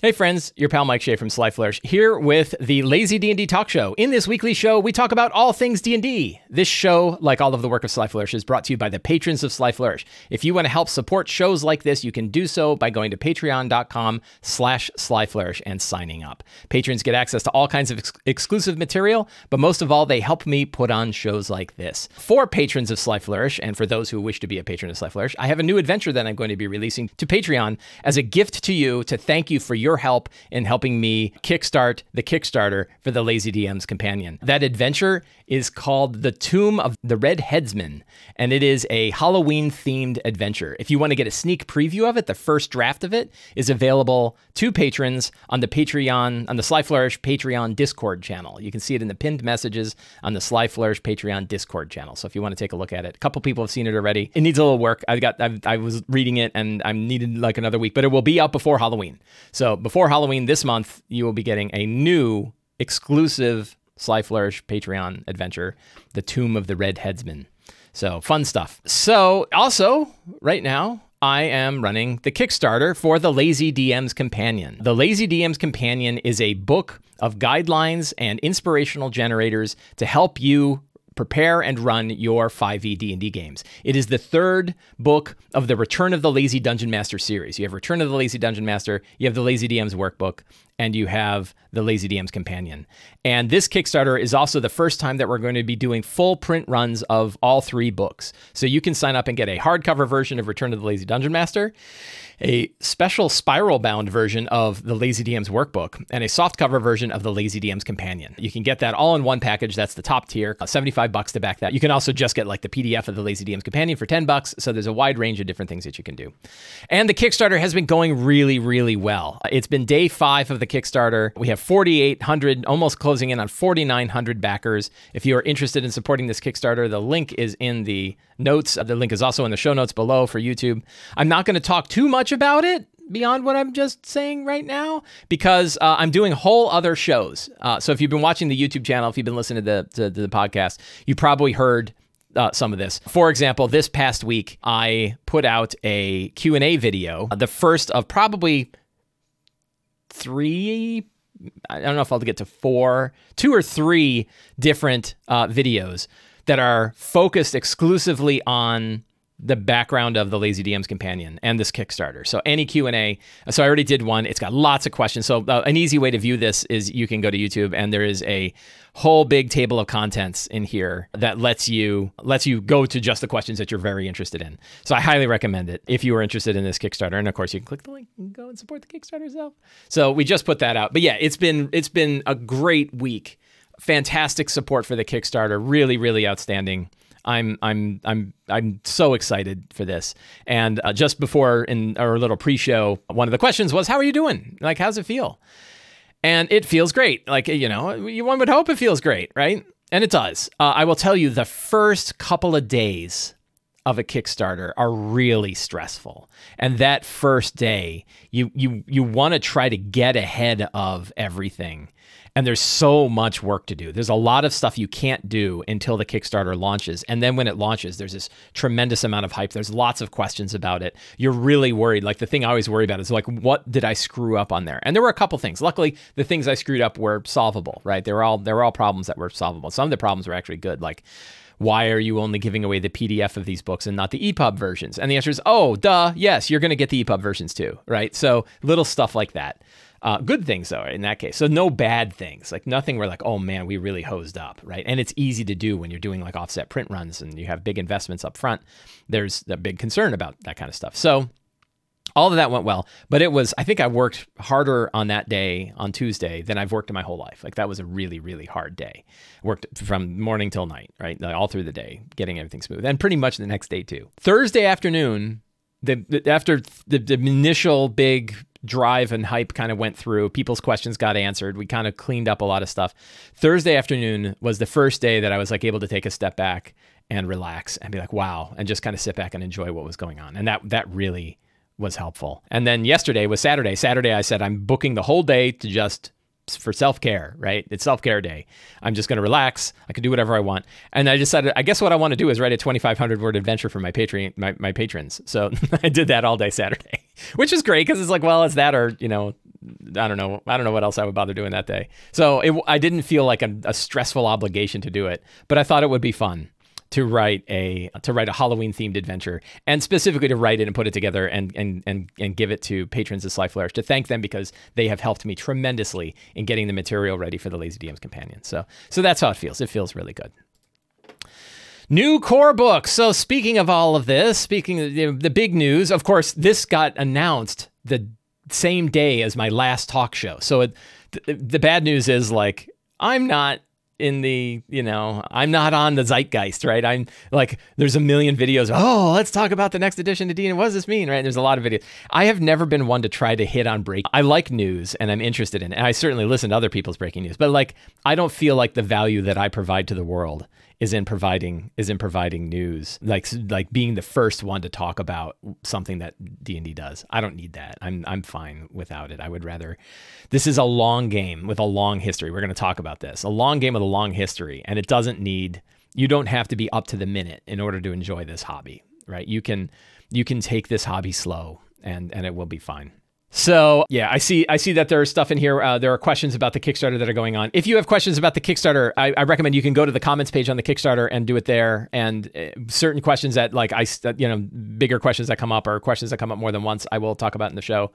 Hey friends, your pal Mike Shea from Sly Flourish here with the Lazy D&D Talk Show. In this weekly show, we talk about all things D&D. This show, like all of the work of Sly Flourish, is brought to you by the patrons of Sly Flourish. If you want to help support shows like this, you can do so by going to patreon.com slash slyflourish and signing up. Patrons get access to all kinds of ex- exclusive material, but most of all, they help me put on shows like this. For patrons of Sly Flourish, and for those who wish to be a patron of Sly Flourish, I have a new adventure that I'm going to be releasing to Patreon as a gift to you to thank you for your your help in helping me kickstart the Kickstarter for the Lazy DM's Companion. That adventure is called The Tomb of the Red Headsman, and it is a Halloween themed adventure. If you want to get a sneak preview of it, the first draft of it is available to patrons on the Patreon, on the Sly Flourish Patreon Discord channel. You can see it in the pinned messages on the Sly Flourish Patreon Discord channel. So if you want to take a look at it, a couple people have seen it already. It needs a little work. I got, I've, I was reading it and I needed like another week, but it will be out before Halloween. So before Halloween this month, you will be getting a new exclusive Sly Flourish Patreon adventure, The Tomb of the Red Headsman. So fun stuff. So also, right now, I am running the Kickstarter for the Lazy DM's Companion. The Lazy DM's Companion is a book of guidelines and inspirational generators to help you prepare and run your 5e D&D games. It is the third book of the Return of the Lazy Dungeon Master series. You have Return of the Lazy Dungeon Master, you have the Lazy DM's workbook, and you have the Lazy DM's companion. And this Kickstarter is also the first time that we're going to be doing full print runs of all three books. So you can sign up and get a hardcover version of Return of the Lazy Dungeon Master a special spiral bound version of the Lazy DM's workbook, and a softcover version of the Lazy DM's companion. You can get that all in one package. That's the top tier, uh, 75 bucks to back that. You can also just get like the PDF of the Lazy DM's companion for 10 bucks. So there's a wide range of different things that you can do. And the Kickstarter has been going really, really well. It's been day five of the Kickstarter. We have 4,800, almost closing in on 4,900 backers. If you are interested in supporting this Kickstarter, the link is in the notes. The link is also in the show notes below for YouTube. I'm not going to talk too much about it beyond what I'm just saying right now because uh, I'm doing whole other shows. Uh, so if you've been watching the YouTube channel, if you've been listening to the, to, to the podcast, you probably heard uh, some of this. For example, this past week, I put out a Q&A video, the first of probably three I don't know if I'll get to four, two or three different uh, videos that are focused exclusively on the background of the Lazy DM's companion and this Kickstarter. So any Q and A. So I already did one. It's got lots of questions. So uh, an easy way to view this is you can go to YouTube and there is a whole big table of contents in here that lets you lets you go to just the questions that you're very interested in. So I highly recommend it if you are interested in this Kickstarter. And of course, you can click the link and go and support the Kickstarter yourself. So we just put that out. But yeah, it's been it's been a great week. Fantastic support for the Kickstarter. Really, really outstanding. I'm I'm I'm I'm so excited for this. And uh, just before in our little pre-show, one of the questions was, "How are you doing? Like, how's it feel?" And it feels great. Like you know, one would hope it feels great, right? And it does. Uh, I will tell you, the first couple of days of a Kickstarter are really stressful. And that first day, you you you want to try to get ahead of everything and there's so much work to do. There's a lot of stuff you can't do until the Kickstarter launches. And then when it launches, there's this tremendous amount of hype. There's lots of questions about it. You're really worried. Like the thing I always worry about is like, what did I screw up on there? And there were a couple things. Luckily, the things I screwed up were solvable, right? They were all they were all problems that were solvable. Some of the problems were actually good. Like why are you only giving away the PDF of these books and not the EPUB versions? And the answer is, oh, duh, yes, you're going to get the EPUB versions too, right? So little stuff like that. Uh, good things though in that case. So no bad things. Like nothing where like, oh man, we really hosed up, right? And it's easy to do when you're doing like offset print runs and you have big investments up front. There's a big concern about that kind of stuff. So all of that went well, but it was I think I worked harder on that day on Tuesday than I've worked in my whole life. Like that was a really really hard day. Worked from morning till night, right? Like, all through the day, getting everything smooth, and pretty much the next day too. Thursday afternoon, the, the after the, the initial big drive and hype kind of went through. People's questions got answered. We kind of cleaned up a lot of stuff. Thursday afternoon was the first day that I was like able to take a step back and relax and be like, wow, and just kind of sit back and enjoy what was going on. And that that really was helpful. And then yesterday was Saturday. Saturday I said I'm booking the whole day to just for self care, right? It's self care day. I'm just going to relax. I can do whatever I want. And I decided, I guess what I want to do is write a 2,500 word adventure for my Patreon, my, my patrons. So I did that all day Saturday, which is great because it's like, well, it's that or, you know, I don't know. I don't know what else I would bother doing that day. So it, I didn't feel like a, a stressful obligation to do it, but I thought it would be fun to write a to write a Halloween themed adventure and specifically to write it and put it together and and and and give it to patrons of Sly Flourish to thank them because they have helped me tremendously in getting the material ready for the Lazy DM's companion. So so that's how it feels. It feels really good. New core book. So speaking of all of this, speaking of the, the big news, of course, this got announced the same day as my last talk show. So it, the, the bad news is like I'm not in the you know i'm not on the zeitgeist right? I'm like there's a million videos. Oh let's talk about the next edition to dean. What does this mean right? There's a lot of videos. I have never been one to try to hit on break. I like news and i'm interested in it. And i certainly listen to other people's breaking news but like i don't feel like the value that i provide to the world is in providing is in providing news like like being the first one to talk about something that D&D does. I don't need that. I'm I'm fine without it. I would rather this is a long game with a long history. We're going to talk about this. A long game with a long history and it doesn't need you don't have to be up to the minute in order to enjoy this hobby, right? You can you can take this hobby slow and and it will be fine. So yeah, I see. I see that there is stuff in here. Uh, there are questions about the Kickstarter that are going on. If you have questions about the Kickstarter, I, I, recommend you can go to the comments page on the Kickstarter and do it there. And uh, certain questions that like I, you know, bigger questions that come up or questions that come up more than once, I will talk about in the show.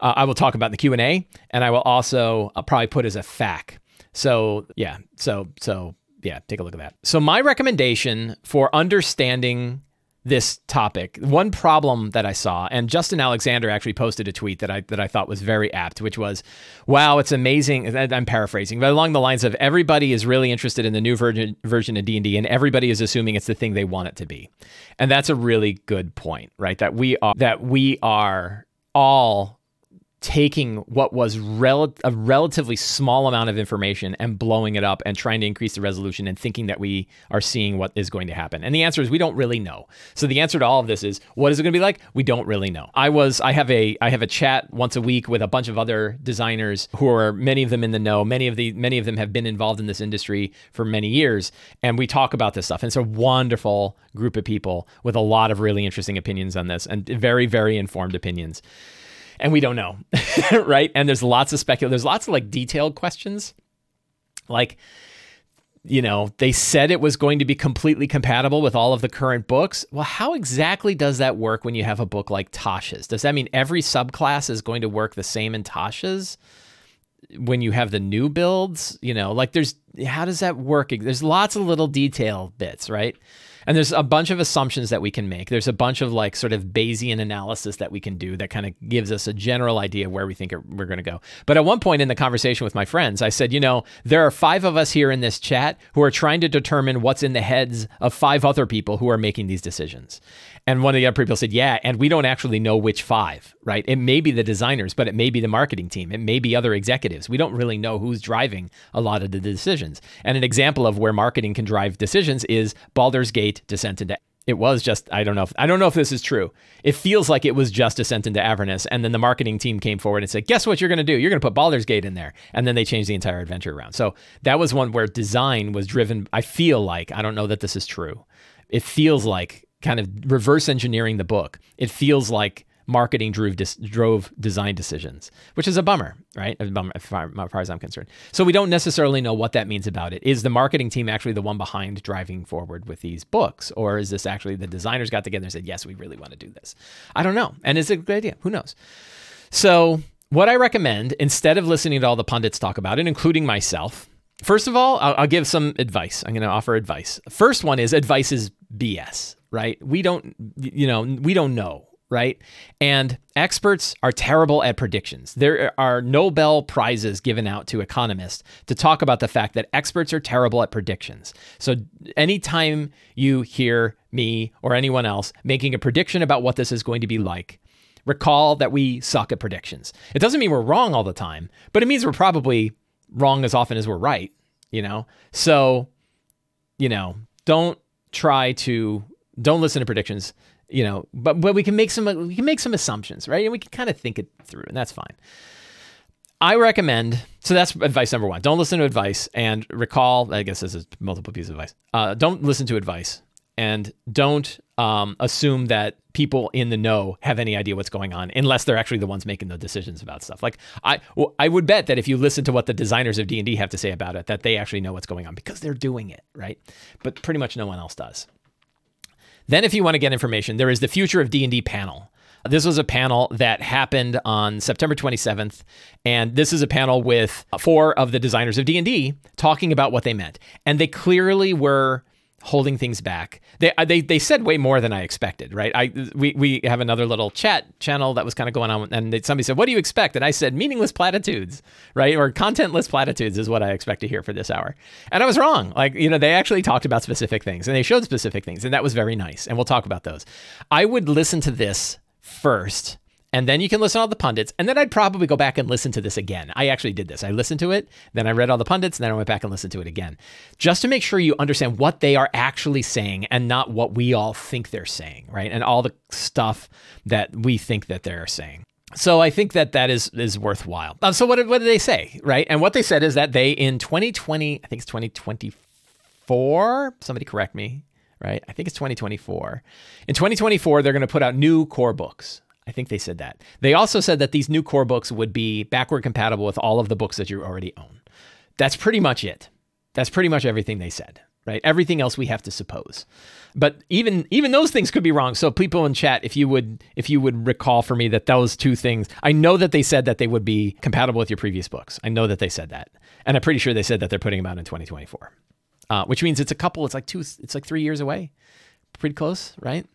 Uh, I will talk about in the Q and A, and I will also I'll uh, probably put as a FAQ. So yeah, so so yeah, take a look at that. So my recommendation for understanding this topic. One problem that I saw, and Justin Alexander actually posted a tweet that I that I thought was very apt, which was, "Wow, it's amazing." I'm paraphrasing, but along the lines of everybody is really interested in the new version version of D and D, and everybody is assuming it's the thing they want it to be, and that's a really good point, right? That we are that we are all taking what was rel- a relatively small amount of information and blowing it up and trying to increase the resolution and thinking that we are seeing what is going to happen. And the answer is we don't really know. So the answer to all of this is what is it going to be like? We don't really know. I was I have a I have a chat once a week with a bunch of other designers who are many of them in the know. Many of the many of them have been involved in this industry for many years and we talk about this stuff. And it's a wonderful group of people with a lot of really interesting opinions on this and very very informed opinions and we don't know, right? And there's lots of speculation. There's lots of like detailed questions, like you know, they said it was going to be completely compatible with all of the current books. Well, how exactly does that work when you have a book like Tasha's? Does that mean every subclass is going to work the same in Tasha's? When you have the new builds, you know, like there's how does that work? There's lots of little detail bits, right? And there's a bunch of assumptions that we can make. There's a bunch of like sort of Bayesian analysis that we can do that kind of gives us a general idea of where we think we're going to go. But at one point in the conversation with my friends, I said, you know, there are five of us here in this chat who are trying to determine what's in the heads of five other people who are making these decisions. And one of the other people said, Yeah, and we don't actually know which five, right? It may be the designers, but it may be the marketing team. It may be other executives. We don't really know who's driving a lot of the decisions. And an example of where marketing can drive decisions is Baldur's Gate Descent into it was just I don't know if I don't know if this is true. It feels like it was just Descent into Avernus, and then the marketing team came forward and said, "Guess what you're going to do? You're going to put Baldur's Gate in there," and then they changed the entire adventure around. So that was one where design was driven. I feel like I don't know that this is true. It feels like kind of reverse engineering the book, it feels like marketing drove, dis- drove design decisions, which is a bummer, right? A bummer as far, as far as I'm concerned. So we don't necessarily know what that means about it. Is the marketing team actually the one behind driving forward with these books, or is this actually the designers got together and said, "Yes, we really want to do this"? I don't know, and is it a good idea? Who knows? So what I recommend instead of listening to all the pundits talk about it, including myself. First of all, I'll, I'll give some advice. I'm going to offer advice. First one is advice is BS right? We don't, you know, we don't know, right? And experts are terrible at predictions. There are Nobel Prizes given out to economists to talk about the fact that experts are terrible at predictions. So anytime you hear me or anyone else making a prediction about what this is going to be like, recall that we suck at predictions. It doesn't mean we're wrong all the time, but it means we're probably wrong as often as we're right, you know? So, you know, don't try to don't listen to predictions, you know, but but we can make some we can make some assumptions, right? And we can kind of think it through, and that's fine. I recommend so that's advice number one. Don't listen to advice and recall. I guess this is multiple pieces of advice. Uh, don't listen to advice and don't um, assume that people in the know have any idea what's going on unless they're actually the ones making the decisions about stuff. Like I, well, I would bet that if you listen to what the designers of D and D have to say about it, that they actually know what's going on because they're doing it, right? But pretty much no one else does. Then, if you want to get information, there is the Future of D and D panel. This was a panel that happened on September 27th, and this is a panel with four of the designers of D&D talking about what they meant. And they clearly were holding things back. They uh, they they said way more than I expected, right? I we we have another little chat channel that was kind of going on, and somebody said, "What do you expect?" And I said, "Meaningless platitudes, right? Or contentless platitudes is what I expect to hear for this hour." And I was wrong. Like you know, they actually talked about specific things, and they showed specific things, and that was very nice. And we'll talk about those. I would listen to this first and then you can listen to all the pundits. And then I'd probably go back and listen to this again. I actually did this. I listened to it, then I read all the pundits, and then I went back and listened to it again, just to make sure you understand what they are actually saying and not what we all think they're saying, right? And all the stuff that we think that they're saying. So I think that that is is worthwhile. Uh, so what did, what did they say, right? And what they said is that they in 2020, I think it's 2024. Somebody correct me right? I think it's 2024. In 2024, they're going to put out new core books. I think they said that. They also said that these new core books would be backward compatible with all of the books that you already own. That's pretty much it. That's pretty much everything they said, right? Everything else we have to suppose. But even even those things could be wrong. So people in chat, if you would if you would recall for me that those two things, I know that they said that they would be compatible with your previous books. I know that they said that. And I'm pretty sure they said that they're putting them out in 2024 uh, which means it's a couple. It's like two. It's like three years away. Pretty close, right?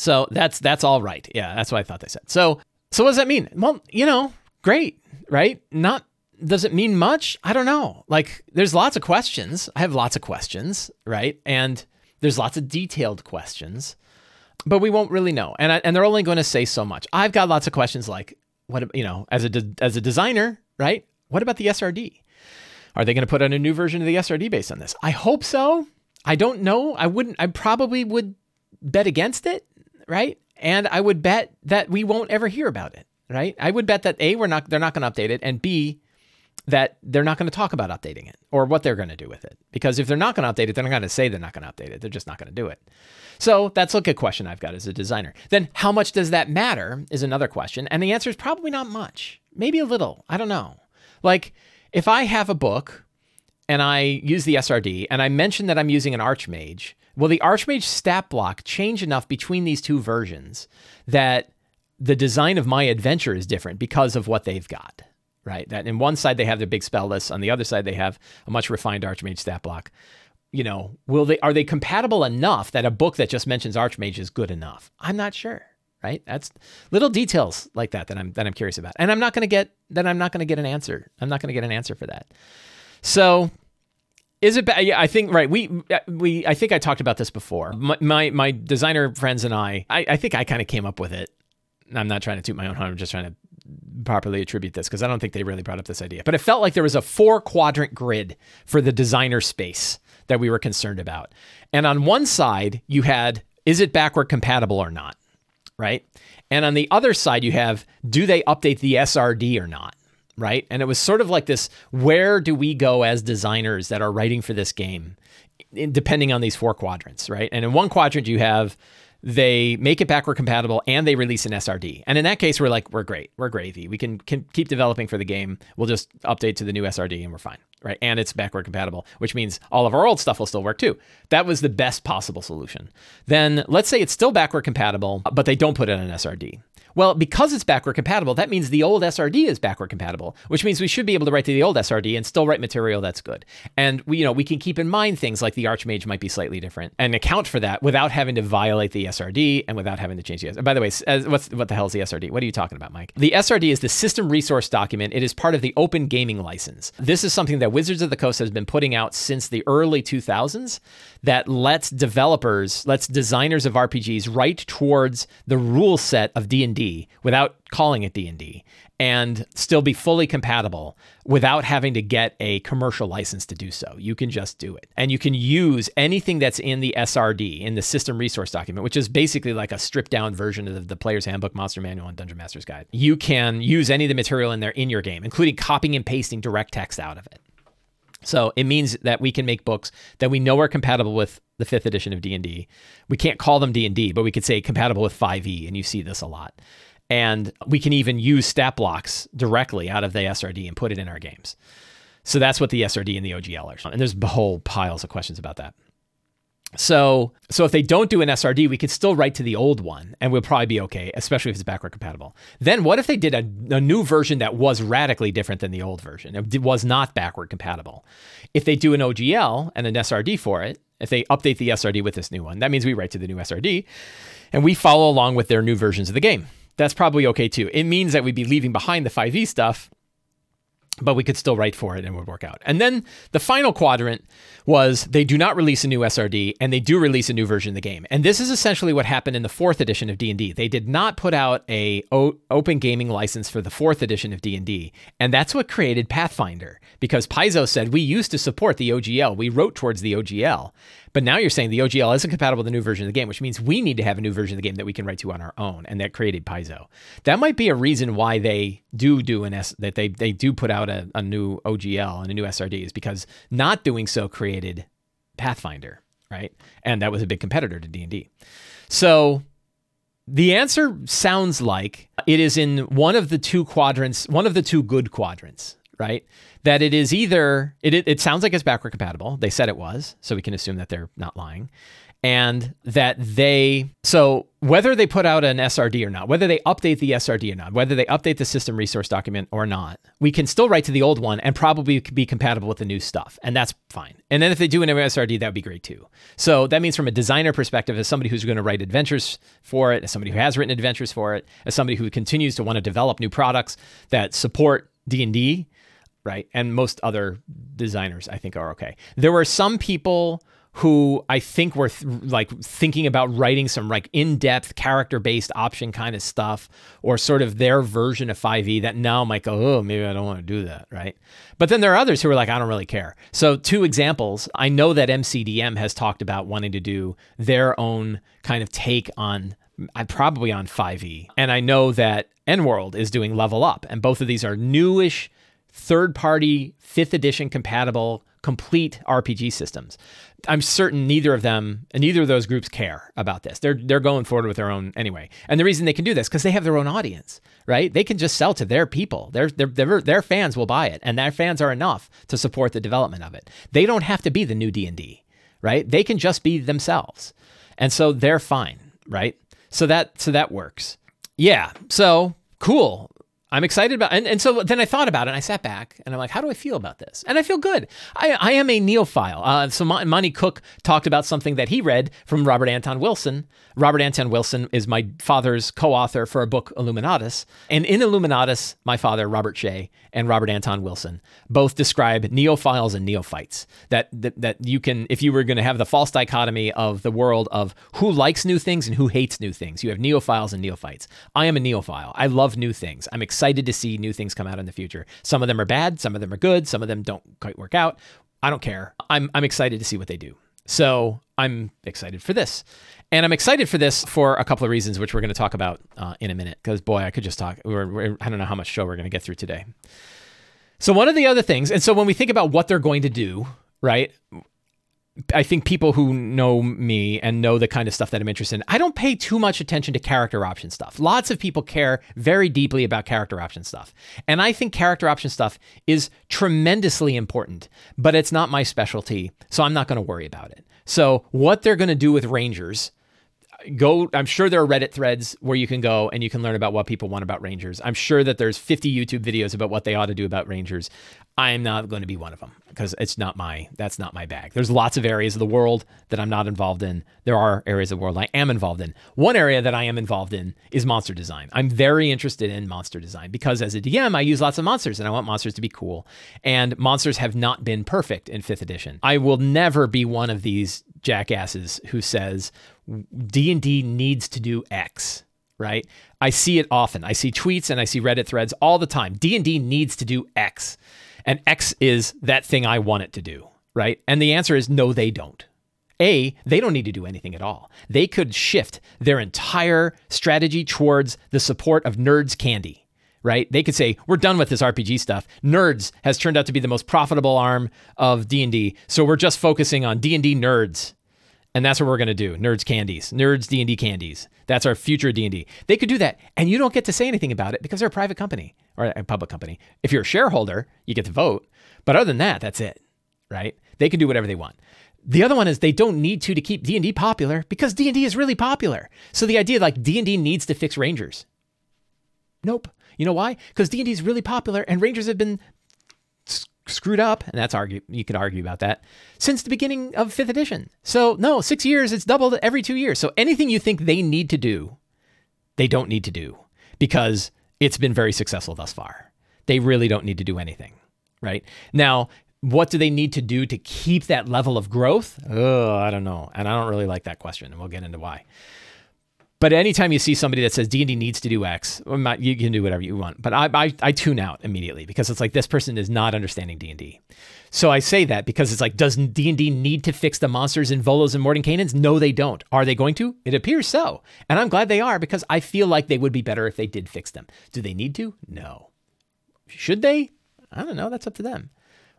So that's that's all right. Yeah, that's what I thought they said. So so what does that mean? Well, you know, great, right? Not does it mean much? I don't know. Like there's lots of questions. I have lots of questions, right? And there's lots of detailed questions, but we won't really know. And I, and they're only going to say so much. I've got lots of questions like what you know as a de- as a designer, right? What about the SRD? Are they going to put out a new version of the SRD based on this? I hope so. I don't know. I wouldn't, I probably would bet against it, right? And I would bet that we won't ever hear about it, right? I would bet that A, we're not, they're not going to update it, and B, that they're not going to talk about updating it or what they're going to do with it. Because if they're not going to update it, they're not going to say they're not going to update it. They're just not going to do it. So that's like a question I've got as a designer. Then how much does that matter is another question. And the answer is probably not much, maybe a little. I don't know. Like, if I have a book and I use the SRD and I mention that I'm using an Archmage, will the Archmage stat block change enough between these two versions that the design of my adventure is different because of what they've got? Right. That in one side they have their big spell list, on the other side they have a much refined Archmage stat block. You know, will they are they compatible enough that a book that just mentions Archmage is good enough? I'm not sure right? That's little details like that that I'm that I'm curious about, and I'm not going to get that I'm not going to get an answer. I'm not going to get an answer for that. So, is it bad? Yeah, I think right. We uh, we I think I talked about this before. My my, my designer friends and I, I, I think I kind of came up with it. I'm not trying to toot my own horn. I'm just trying to properly attribute this because I don't think they really brought up this idea. But it felt like there was a four quadrant grid for the designer space that we were concerned about. And on one side, you had is it backward compatible or not? right? And on the other side, you have do they update the SRD or not, right? And it was sort of like this where do we go as designers that are writing for this game, depending on these four quadrants, right? And in one quadrant, you have they make it backward compatible and they release an SRD. And in that case, we're like, we're great. We're gravy. We can, can keep developing for the game. We'll just update to the new SRD and we're fine right? And it's backward compatible, which means all of our old stuff will still work too. That was the best possible solution. Then let's say it's still backward compatible, but they don't put in an SRD. Well, because it's backward compatible, that means the old SRD is backward compatible, which means we should be able to write to the old SRD and still write material that's good. And we, you know, we can keep in mind things like the Archmage might be slightly different and account for that without having to violate the SRD and without having to change the. SRD. By the way, what's what the hell is the SRD? What are you talking about, Mike? The SRD is the system resource document. It is part of the Open Gaming License. This is something that Wizards of the Coast has been putting out since the early 2000s that lets developers, lets designers of RPGs write towards the rule set of D&D without calling it D&D and still be fully compatible without having to get a commercial license to do so. You can just do it. And you can use anything that's in the SRD, in the system resource document, which is basically like a stripped down version of the player's handbook, monster manual, and dungeon master's guide. You can use any of the material in there in your game, including copying and pasting direct text out of it. So it means that we can make books that we know are compatible with the fifth edition of D&D. We can't call them D&D, but we could say compatible with 5e, and you see this a lot. And we can even use stat blocks directly out of the SRD and put it in our games. So that's what the SRD and the OGL are. And there's whole piles of questions about that. So, so if they don't do an SRD, we could still write to the old one and we'll probably be okay, especially if it's backward compatible. Then what if they did a, a, new version that was radically different than the old version? It was not backward compatible. If they do an OGL and an SRD for it, if they update the SRD with this new one, that means we write to the new SRD and we follow along with their new versions of the game. That's probably okay too. It means that we'd be leaving behind the 5e stuff but we could still write for it and it would work out. And then the final quadrant was they do not release a new SRD and they do release a new version of the game. And this is essentially what happened in the fourth edition of D&D. They did not put out a o- open gaming license for the fourth edition of D&D, and that's what created Pathfinder because Paizo said we used to support the OGL. We wrote towards the OGL. But now you're saying the OGL isn't compatible with the new version of the game, which means we need to have a new version of the game that we can write to on our own, and that created Paizo. That might be a reason why they do do an S that they they do put out a, a new OGL and a new SRD is because not doing so created Pathfinder, right? And that was a big competitor to D and D. So the answer sounds like it is in one of the two quadrants, one of the two good quadrants, right? that it is either it, it, it sounds like it's backward compatible. They said it was, so we can assume that they're not lying. And that they so whether they put out an SRD or not, whether they update the SRD or not, whether they update the system resource document or not, we can still write to the old one and probably be compatible with the new stuff. And that's fine. And then if they do an SRD, that would be great too. So that means from a designer perspective, as somebody who's going to write adventures for it, as somebody who has written adventures for it, as somebody who continues to want to develop new products that support D&D, right? And most other designers, I think, are okay. There were some people who I think were th- like thinking about writing some like in-depth character-based option kind of stuff, or sort of their version of 5e. That now I'm like, oh, maybe I don't want to do that, right? But then there are others who are like, I don't really care. So two examples. I know that MCDM has talked about wanting to do their own kind of take on uh, probably on 5e. And I know that N EnWorld is doing Level Up, and both of these are newish third party, fifth edition compatible, complete RPG systems. I'm certain neither of them and neither of those groups care about this. They're they're going forward with their own anyway. And the reason they can do this because they have their own audience, right? They can just sell to their people. Their, their their their fans will buy it, and their fans are enough to support the development of it. They don't have to be the new D and D, right? They can just be themselves, and so they're fine, right? So that so that works. Yeah. So cool. I'm excited about and, and so then I thought about it and I sat back and I'm like, how do I feel about this? And I feel good. I, I am a neophile. Uh, so Monte Cook talked about something that he read from Robert Anton Wilson. Robert Anton Wilson is my father's co-author for a book, Illuminatus. And in Illuminatus, my father, Robert Shea, and Robert Anton Wilson both describe neophiles and neophobes. That, that, that you can, if you were going to have the false dichotomy of the world of who likes new things and who hates new things, you have neophiles and neophobes. I am a neophile. I love new things. I'm excited to see new things come out in the future. Some of them are bad, some of them are good, some of them don't quite work out. I don't care. I'm I'm excited to see what they do. So I'm excited for this. And I'm excited for this for a couple of reasons, which we're going to talk about uh, in a minute. Because boy, I could just talk. We're, we're, I don't know how much show we're going to get through today. So one of the other things, and so when we think about what they're going to do, right? I think people who know me and know the kind of stuff that I'm interested in, I don't pay too much attention to character option stuff. Lots of people care very deeply about character option stuff. And I think character option stuff is tremendously important, but it's not my specialty. So I'm not going to worry about it. So, what they're going to do with Rangers go i'm sure there are reddit threads where you can go and you can learn about what people want about rangers i'm sure that there's 50 youtube videos about what they ought to do about rangers I'm not going to be one of them because it's not my that's not my bag. There's lots of areas of the world that I'm not involved in. There are areas of the world I am involved in. One area that I am involved in is monster design. I'm very interested in monster design because as a DM I use lots of monsters and I want monsters to be cool. And monsters have not been perfect in 5th edition. I will never be one of these jackasses who says D&D needs to do X right? I see it often. I see tweets and I see Reddit threads all the time. D&D needs to do X and X is that thing I want it to do, right? And the answer is no, they don't. A, they don't need to do anything at all. They could shift their entire strategy towards the support of nerds candy, right? They could say, "We're done with this RPG stuff. Nerds has turned out to be the most profitable arm of D&D, so we're just focusing on D&D nerds." And that's what we're going to do. Nerds candies, nerds D&D candies. That's our future D&D. They could do that and you don't get to say anything about it because they're a private company or a public company. If you're a shareholder, you get to vote. But other than that, that's it, right? They can do whatever they want. The other one is they don't need to to keep D&D popular because D&D is really popular. So the idea like D&D needs to fix Rangers. Nope. You know why? Because D&D is really popular and Rangers have been screwed up, and that's argue you could argue about that, since the beginning of fifth edition. So no, six years, it's doubled every two years. So anything you think they need to do, they don't need to do because it's been very successful thus far. They really don't need to do anything. Right? Now, what do they need to do to keep that level of growth? Oh, I don't know. And I don't really like that question, and we'll get into why. But anytime you see somebody that says D&D needs to do X, you can do whatever you want. But I, I, I tune out immediately because it's like this person is not understanding D&D. So I say that because it's like, does D&D need to fix the monsters in Volos and Mordenkainens? No, they don't. Are they going to? It appears so. And I'm glad they are because I feel like they would be better if they did fix them. Do they need to? No. Should they? I don't know. That's up to them.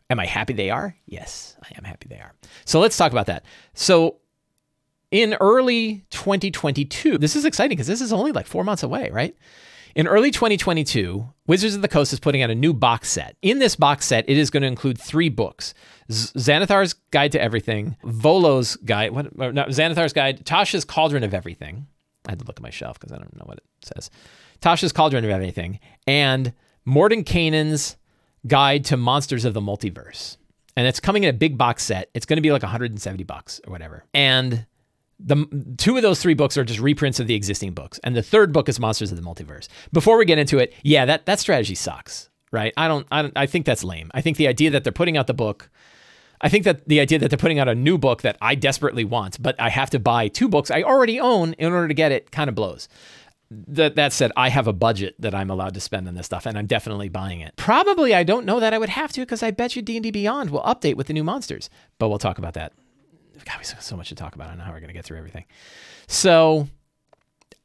Am I happy they are? Yes, I am happy they are. So let's talk about that. So in early 2022, this is exciting because this is only like four months away, right? In early 2022, Wizards of the Coast is putting out a new box set. In this box set, it is going to include three books Xanathar's Guide to Everything, Volo's Guide, what, no, Xanathar's Guide, Tasha's Cauldron of Everything. I had to look at my shelf because I don't know what it says. Tasha's Cauldron of Everything, and Mordenkainen's Guide to Monsters of the Multiverse. And it's coming in a big box set. It's going to be like 170 bucks or whatever. And the two of those three books are just reprints of the existing books, and the third book is Monsters of the Multiverse. Before we get into it, yeah, that that strategy sucks, right? I don't, I don't, I think that's lame. I think the idea that they're putting out the book, I think that the idea that they're putting out a new book that I desperately want, but I have to buy two books I already own in order to get it, kind of blows. That that said, I have a budget that I'm allowed to spend on this stuff, and I'm definitely buying it. Probably, I don't know that I would have to because I bet you D and D Beyond will update with the new monsters, but we'll talk about that God, we have so much to talk about. I don't know how we're going to get through everything. So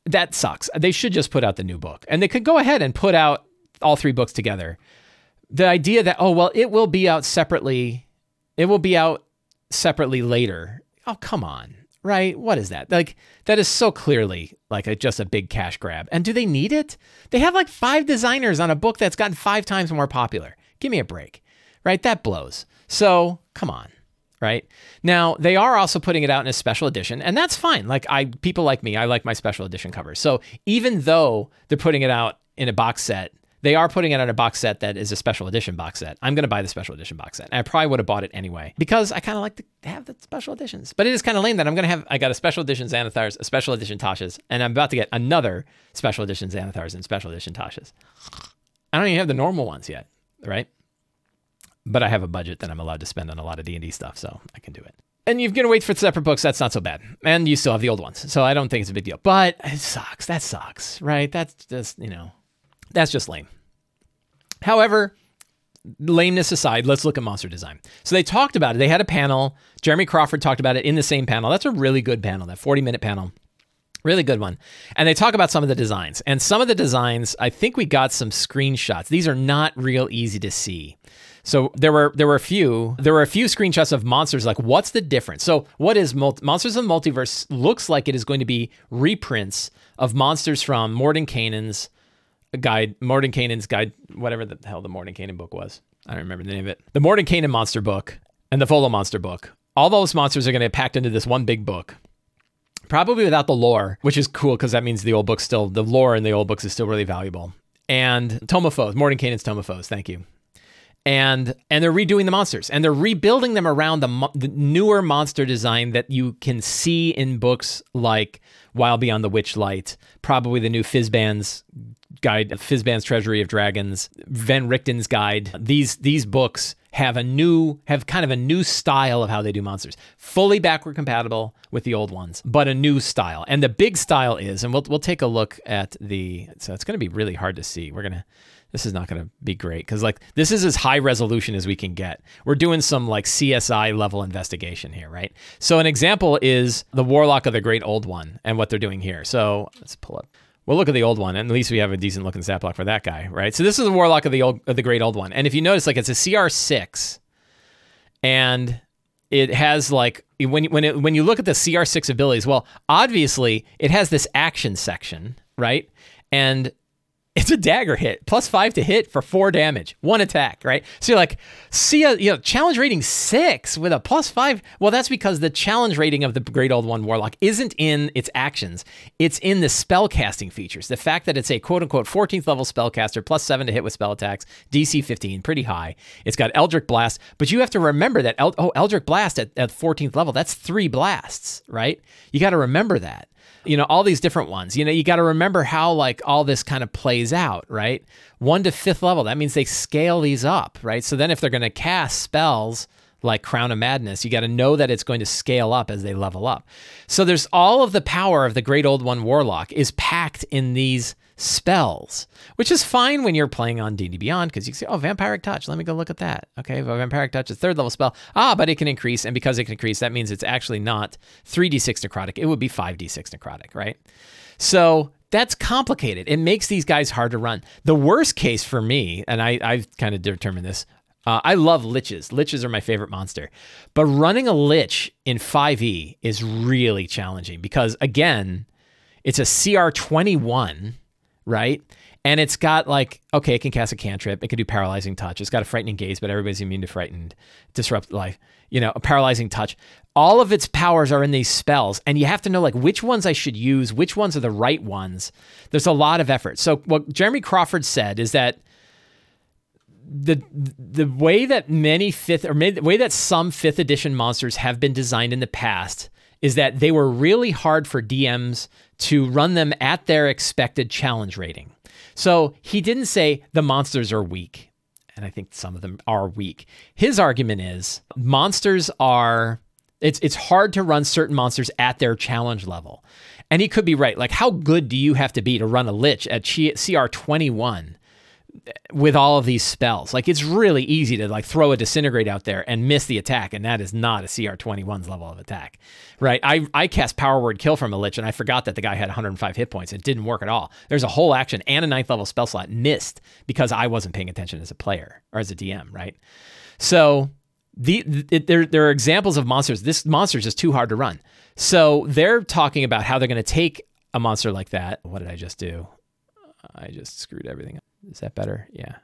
that sucks. They should just put out the new book, and they could go ahead and put out all three books together. The idea that oh well, it will be out separately. It will be out separately later. Oh come on, right? What is that? Like that is so clearly like a, just a big cash grab. And do they need it? They have like five designers on a book that's gotten five times more popular. Give me a break, right? That blows. So come on right? Now, they are also putting it out in a special edition, and that's fine. Like I people like me, I like my special edition covers. So, even though they're putting it out in a box set, they are putting it on a box set that is a special edition box set. I'm going to buy the special edition box set. And I probably would have bought it anyway because I kind of like to have the special editions. But it is kind of lame that I'm going to have, I got a special edition Xanathars, a special edition Tasha's, and I'm about to get another special edition Xanathars and special edition Tasha's. I don't even have the normal ones yet, right? But I have a budget that I'm allowed to spend on a lot of D&D stuff, so I can do it. And you're going to wait for separate books. That's not so bad. And you still have the old ones. So I don't think it's a big deal. But it sucks. That sucks, right? That's just, you know, that's just lame. However, lameness aside, let's look at monster design. So they talked about it. They had a panel. Jeremy Crawford talked about it in the same panel. That's a really good panel, that 40 minute panel. Really good one. And they talk about some of the designs. And some of the designs, I think we got some screenshots. These are not real easy to see. So there were there were a few there were a few screenshots of monsters. Like, what's the difference? So what is Monsters of the Multiverse? Looks like it is going to be reprints of monsters from Mordenkainen's guide, Mordenkainen's guide, whatever the hell the Mordenkainen book was. I don't remember the name of it. The Mordenkainen monster book and the Volo monster book. All those monsters are going to be packed into this one big book. Probably without the lore, which is cool because that means the old book still, the lore in the old books is still really valuable. And Tome Morden of Foes. Thank you and and they're redoing the monsters and they're rebuilding them around the, mo- the, newer monster design that you can see in books like Wild Beyond the Witchlight, probably the new Fizban's guide, Fizban's Treasury of Dragons, Van Richten's guide. These these books have a new have kind of a new style of how they do monsters, fully backward compatible with the old ones, but a new style. And the big style is, and we'll we'll take a look at the. So it's going to be really hard to see. We're gonna this is not going to be great because like this is as high resolution as we can get. We're doing some like csi level investigation here right? So an example is the warlock of the great old one and what they're doing here. So let's pull up. Well, look at the old one, and at least we have a decent looking stat block for that guy, right? So this is the Warlock of the old, of the great old one, and if you notice, like it's a CR six, and it has like when when it, when you look at the CR6 abilities, well, obviously it has this action section, right? And it's a dagger hit, plus five to hit for four damage, one attack, right? So you're like, see a you know challenge rating six with a plus five. Well, that's because the challenge rating of the Great Old One Warlock isn't in its actions; it's in the spell casting features. The fact that it's a quote unquote 14th level spellcaster, plus seven to hit with spell attacks, DC 15, pretty high. It's got Eldritch Blast, but you have to remember that El- oh Eldritch Blast at, at 14th level, that's three blasts, right? You got to remember that you know all these different ones. You know you got to remember how like all this kind of plays out right? One to fifth level that means they scale these up right? So then if they're going to cast spells like crown of madness you got to know that it's going to scale up as they level up. So there's all of the power of the great old one warlock is packed in these spells, which is fine when you're playing on D&D Beyond because you can say, oh, Vampiric Touch, let me go look at that. Okay, well, Vampiric Touch is third level spell. Ah, but it can increase, and because it can increase, that means it's actually not 3d6 necrotic. It would be 5d6 necrotic, right? So that's complicated. It makes these guys hard to run. The worst case for me, and I, I've kind of determined this, uh, I love liches. Liches are my favorite monster. But running a lich in 5e is really challenging because, again, it's a CR21 right? And it's got like, okay, it can cast a cantrip. It can do paralyzing touch. It's got a frightening gaze, but everybody's immune to frightened, disrupt life. You know, a paralyzing touch. All of its powers are in these spells, and you have to know like which ones I should use, which ones are the right ones. There's a lot of effort. So what Jeremy Crawford said is that the the way that many fifth or the way that some fifth edition monsters have been designed in the past is that they were really hard for DMs to run them at their expected challenge rating. So he didn't say the monsters are weak. And I think some of them are weak. His argument is monsters are it's it's hard to run certain monsters at their challenge level. And he could be right. Like how good do you have to be to run a lich at CR 21 with all of these spells. Like it's really easy to like throw a disintegrate out there and miss the attack, and that is not a CR21's level of attack, right? I I cast power word kill from a lich, and I forgot that the guy had 105 hit points. It didn't work at all. There's a whole action and a ninth level spell slot missed because I wasn't paying attention as a player or as a DM, right? So the, the there there are examples of monsters. This monster is just too hard to run. So they're talking about how they're going to take a monster like that. What did I just do? I just screwed everything up. Is that better? Yeah.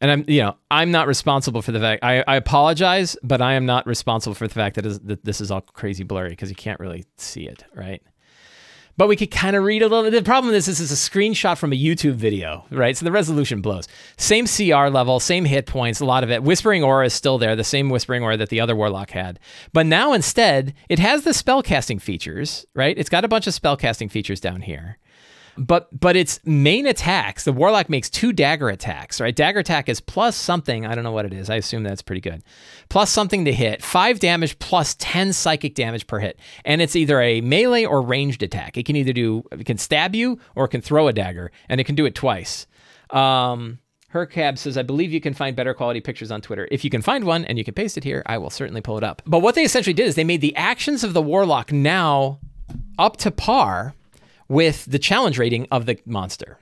And I'm, you know, I'm not responsible for the fact. I, I apologize, but I am not responsible for the fact that, is, that this is all crazy blurry because you can't really see it, right? But we could kind of read a little. The problem is this is a screenshot from a YouTube video, right? So the resolution blows. Same CR level, same hit points, a lot of it. Whispering Aura is still there, the same Whispering Aura that the other Warlock had. But now instead, it has the spellcasting features, right? It's got a bunch of spellcasting features down here. But but its main attacks, the warlock makes two dagger attacks, right? Dagger attack is plus something. I don't know what it is. I assume that's pretty good. Plus something to hit, five damage plus ten psychic damage per hit, and it's either a melee or ranged attack. It can either do it can stab you or it can throw a dagger, and it can do it twice. Um, Hercab says, I believe you can find better quality pictures on Twitter. If you can find one and you can paste it here, I will certainly pull it up. But what they essentially did is they made the actions of the Warlock now up to par with the challenge rating of the monster.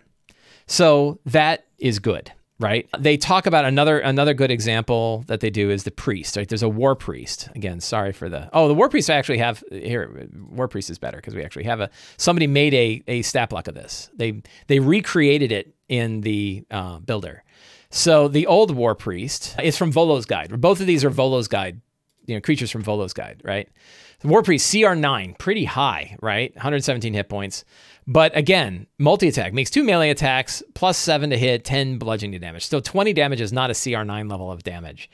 So that is good, right? They talk about another another good example that they do is the priest, right? There's a war priest. Again, sorry for the Oh, the war priest I actually have here war priest is better because we actually have a somebody made a a stat block of this. They they recreated it in the uh, builder. So the old war priest is from Volo's guide. Both of these are Volo's guide, you know, creatures from Volo's guide, right? War Priest CR9, pretty high, right? 117 hit points. But again, multi attack makes two melee attacks, plus seven to hit, 10 bludgeoning damage. So 20 damage is not a CR9 level of damage.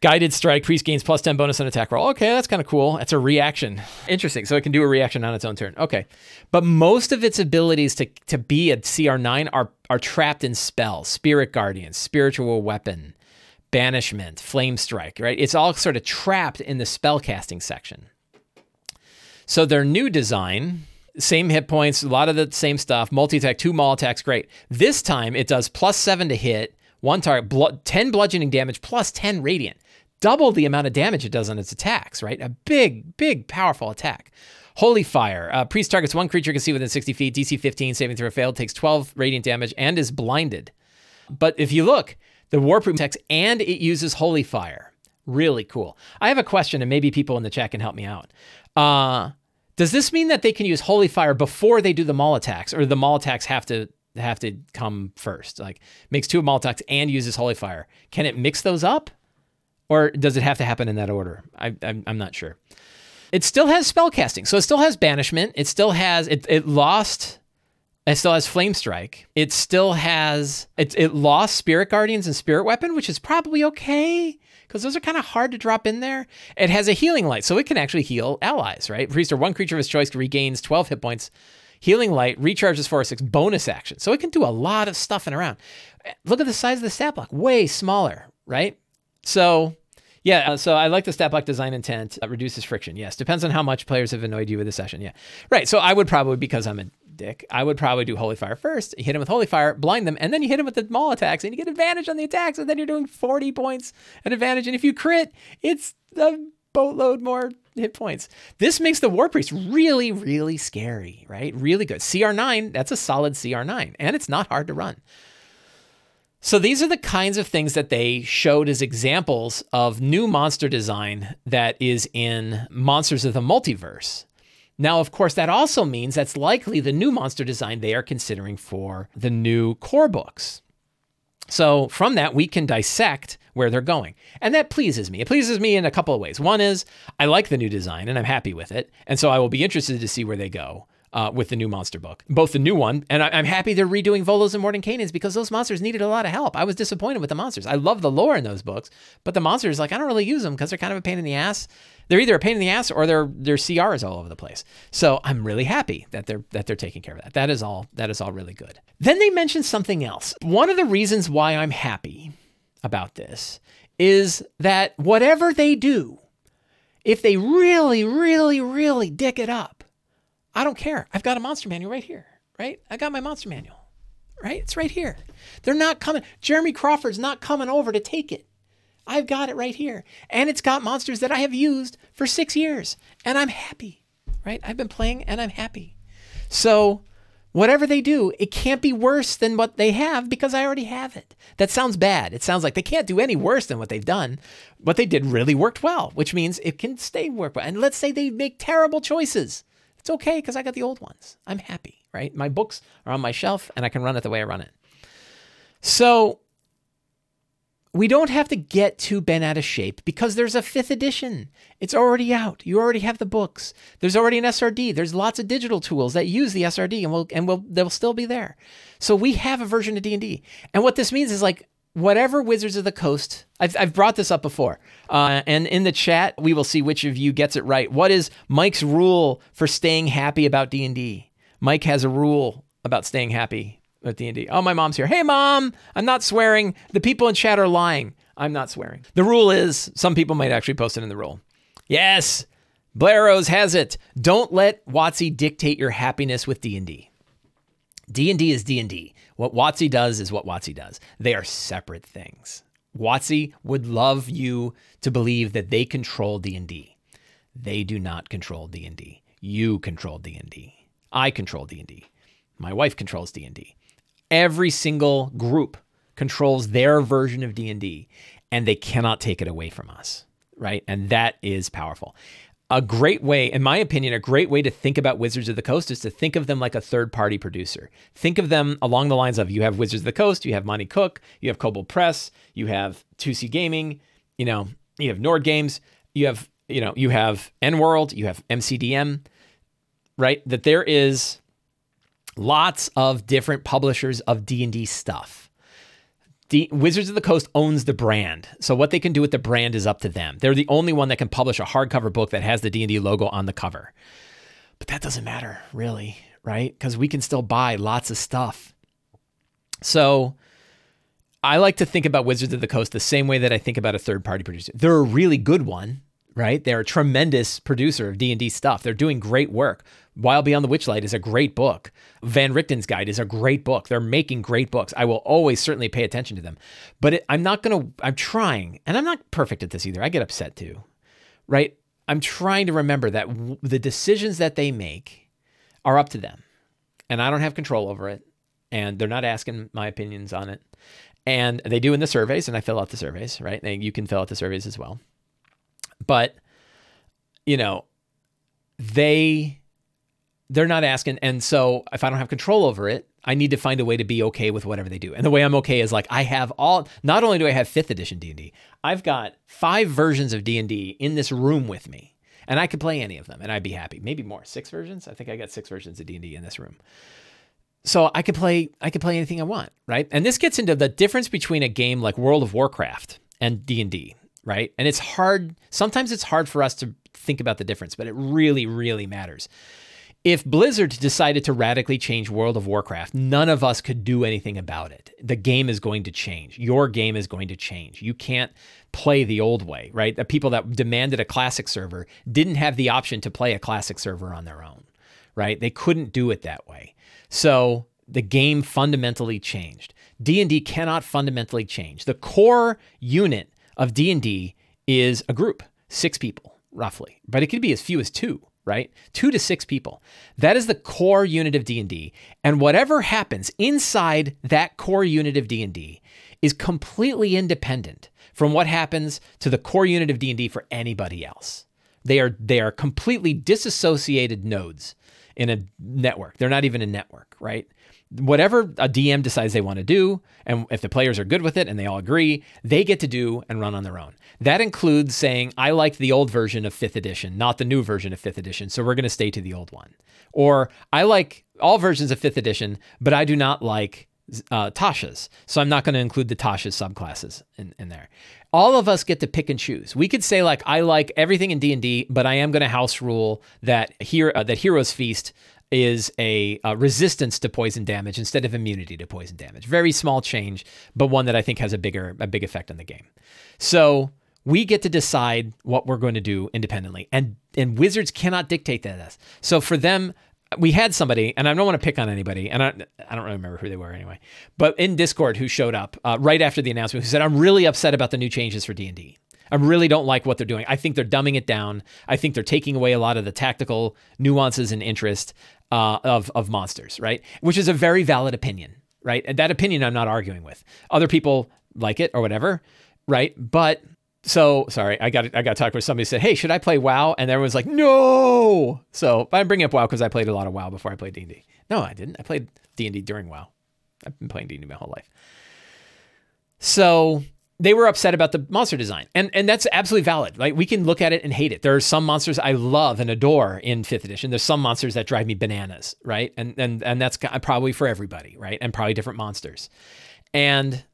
Guided strike, priest gains plus 10 bonus on attack roll. Okay, that's kind of cool. That's a reaction. Interesting. So it can do a reaction on its own turn. Okay. But most of its abilities to, to be a CR9 are, are trapped in spells Spirit Guardian, Spiritual Weapon, banishment, flame strike, right? It's all sort of trapped in the spellcasting section. So their new design, same hit points, a lot of the same stuff, multi attack, two maul attacks, great. This time it does plus seven to hit, one target, 10 bludgeoning damage, plus 10 radiant. double the amount of damage it does on its attacks, right? A big, big, powerful attack. Holy Fire. Uh, priest targets one creature you can see within 60 feet. DC 15, saving throw failed, takes 12 radiant damage, and is blinded. But if you look, the Warproof text and it uses Holy Fire. Really cool. I have a question, and maybe people in the chat can help me out. Uh, does this mean that they can use Holy Fire before they do the maul attacks, or the maul attacks have to have to come first? Like makes two maul attacks and uses Holy Fire. Can it mix those up, or does it have to happen in that order? I, I'm, I'm not sure. It still has spell casting, so it still has banishment. It still has it. It lost. It still has flame strike. It still has it. It lost spirit guardians and spirit weapon, which is probably okay because those are kind of hard to drop in there. It has a healing light, so it can actually heal allies. Right, priest or one creature of his choice regains 12 hit points. Healing light recharges four or six bonus action, so it can do a lot of stuff and around. Look at the size of the stat block, way smaller. Right, so yeah, uh, so I like the stat block design intent. Uh, reduces friction. Yes, depends on how much players have annoyed you with the session. Yeah, right. So I would probably, because I'm a dick, I would probably do Holy Fire first. hit him with Holy Fire, blind them, and then you hit him with the maul attacks, and you get advantage on the attacks, and then you're doing 40 points and advantage. And if you crit, it's a boatload more hit points. This makes the War Priest really, really scary, right? Really good. CR9, that's a solid CR9, and it's not hard to run. So these are the kinds of things that they showed as examples of new monster design that is in Monsters of the Multiverse. Now, of course, that also means that's likely the new monster design they are considering for the new core books. So from that, we can dissect where they're going. And that pleases me. It pleases me in a couple of ways. One is I like the new design and I'm happy with it. And so I will be interested to see where they go uh, with the new monster book, both the new one, and I, am happy they're redoing Volos and Mordenkainen's because those monsters needed a lot of help. I was disappointed with the monsters. I love the lore in those books, but the monsters, like, I don't really use them because they're kind of a pain in the ass. They're either a pain in the ass or their their CR is all over the place. So I'm really happy that they're that they're taking care of that. That is all that is all really good. Then they mentioned something else. One of the reasons why I'm happy about this is that whatever they do, if they really, really, really dick it up, I don't care. I've got a monster manual right here, right? I got my monster manual, right? It's right here. They're not coming. Jeremy Crawford's not coming over to take it. I've got it right here. And it's got monsters that I have used for six years. And I'm happy, right? I've been playing and I'm happy. So, whatever they do, it can't be worse than what they have because I already have it. That sounds bad. It sounds like they can't do any worse than what they've done. What they did really worked well, which means it can stay work well. And let's say they make terrible choices. It's okay because I got the old ones. I'm happy, right? My books are on my shelf and I can run it the way I run it. So we don't have to get too bent out of shape because there's a fifth edition. It's already out. You already have the books. There's already an SRD. There's lots of digital tools that use the SRD and will and will they'll still be there. So we have a version of D&D. And what this means is like whatever Wizards of the Coast, I've, I've brought this up before, uh, and in the chat we will see which of you gets it right. What is Mike's rule for staying happy about D and D? Mike has a rule about staying happy with D and D. Oh, my mom's here. Hey, mom, I'm not swearing. The people in chat are lying. I'm not swearing. The rule is some people might actually post it in the rule. Yes, Blair Rose has it. Don't let WotC dictate your happiness with D and D. D and D is D and D. What WotC does is what WotC does. They are separate things. WotC would love you to believe that they control D&D. They do not control D&D. You control D&D. I control D&D. My wife controls D&D. Every single group controls their version of D&D and they cannot take it away from us, right? And that is powerful a great way, in my opinion, a great way to think about Wizards of the Coast is to think of them like a third party producer. Think of them along the lines of you have Wizards of the Coast, you have Monte Cook, you have Kobold Press, you have 2C Gaming, you know, you have Nord Games, you have, you know, you have EN World, you have MCDM, right? That there is lots of different publishers of D&D stuff the Wizards of the Coast owns the brand. So what they can do with the brand is up to them. They're the only one that can publish a hardcover book that has the D&D logo on the cover. But that doesn't matter, really, right? Cuz we can still buy lots of stuff. So I like to think about Wizards of the Coast the same way that I think about a third-party producer. They're a really good one, right? They're a tremendous producer of D&D stuff. They're doing great work. Wild Beyond the Witchlight is a great book. Van Richten's Guide is a great book. They're making great books. I will always certainly pay attention to them. But it, I'm not going to I'm trying, and I'm not perfect at this either. I get upset too. Right? I'm trying to remember that w- the decisions that they make are up to them. And I don't have control over it. And they're not asking my opinions on it. And they do in the surveys, and I fill out the surveys, right? And you can fill out the surveys as well. But, you know, they they're not asking and so if i don't have control over it i need to find a way to be okay with whatever they do. And the way i'm okay is like i have all not only do i have 5th edition d&d i've got five versions of d&d in this room with me and i could play any of them and i'd be happy. Maybe more. Six versions? I think i got six versions of d&d in this room. So i could play i could play anything i want right? And this gets into the difference between a game like world of warcraft and d&d right? And it's hard sometimes it's hard for us to think about the difference but it really really matters if Blizzard decided to radically change World of Warcraft, none of us could do anything about it. The game is going to change. Your game is going to change. You can't play the old way, right? The people that demanded a classic server didn't have the option to play a classic server on their own, right? They couldn't do it that way. So the game fundamentally changed. D&D cannot fundamentally change. The core unit of D&D is a group, 6 people roughly, but it could be as few as 2 right? 2 to 6 people. That is the core unit of D&D. And whatever happens inside that core unit of D&D is completely independent from what happens to the core unit of D&D for anybody else. They are they are completely disassociated nodes in a network. They're not even a network, right? Whatever a DM decides they want to do, and if the players are good with it and they all agree, they get to do and run on their own. That includes saying, I liked the old version of fifth edition, not the new version of fifth edition, so we're going to stay to the old one. Or I like all versions of fifth edition, but I do not like uh, Tasha's, so I'm not going to include the Tasha's subclasses in, in there. All of us get to pick and choose. We could say like I like everything in D and D, but I am going to house rule that here uh, that Heroes Feast is a, a, resistance to poison damage instead of immunity to poison damage. Very small change, but one that I think has a bigger a big effect on the game. So we get to decide what we're going to do independently, and and wizards cannot dictate that. So for them, we had somebody, and I don't want to pick on anybody, and I, I don't really remember who they were anyway, but in Discord who showed up uh, right after the announcement who said, "I'm really upset about the new changes for D and D." I really don't like what they're doing. I think they're dumbing it down. I think they're taking away a lot of the tactical nuances and interest uh, of of monsters, right? Which is a very valid opinion, right? And that opinion I'm not arguing with. Other people like it or whatever, right? But so sorry, I got I got to talk with somebody who said, "Hey, should I play WoW?" And everyone's like, "No." So I'm bringing up WoW because I played a lot of WoW before I played D and D. No, I didn't. I played D and D during WoW. I've been playing D and D my whole life. So they were upset about the monster design. And and that's absolutely valid. Like we can look at it and hate it. There are some monsters I love and adore in 5th edition. There's some monsters that drive me bananas, right? And and and that's probably for everybody, right? And probably different monsters. And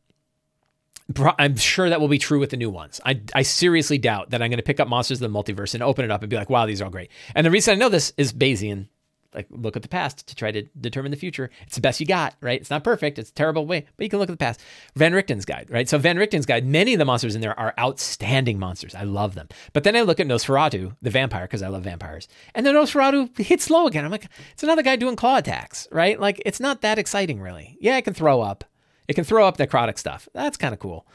I'm sure that will be true with the new ones. I, I seriously doubt that I'm going to pick up Monsters of the Multiverse and open it up and be like, wow, these are all great. And the reason I know this is Bayesian like look at the past to try to determine the future. It's the best you got, right? It's not perfect. It's a terrible way, but you can look at the past. Van Richten's guide, right? So Van Richten's guide, many of the monsters in there are outstanding monsters. I love them. But then I look at Nosferatu, the vampire, because I love vampires. And then Nosferatu hits low again. I'm like, it's another guy doing claw attacks, right? Like it's not that exciting really. Yeah, it can throw up. It can throw up necrotic stuff. That's kind of cool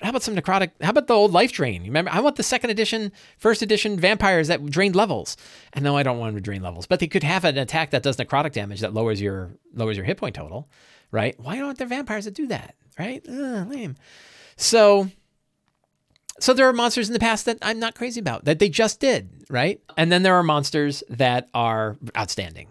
how about some necrotic? How about the old life drain? You remember? I want the second edition, first edition vampires that drained levels. And no, I don't want them to drain levels, but they could have an attack that does necrotic damage that lowers your lowers your hit point total, right? Why don't there vampires that do that, right? Ugh, lame. So, so there are monsters in the past that I'm not crazy about that they just did, right? And then there are monsters that are outstanding.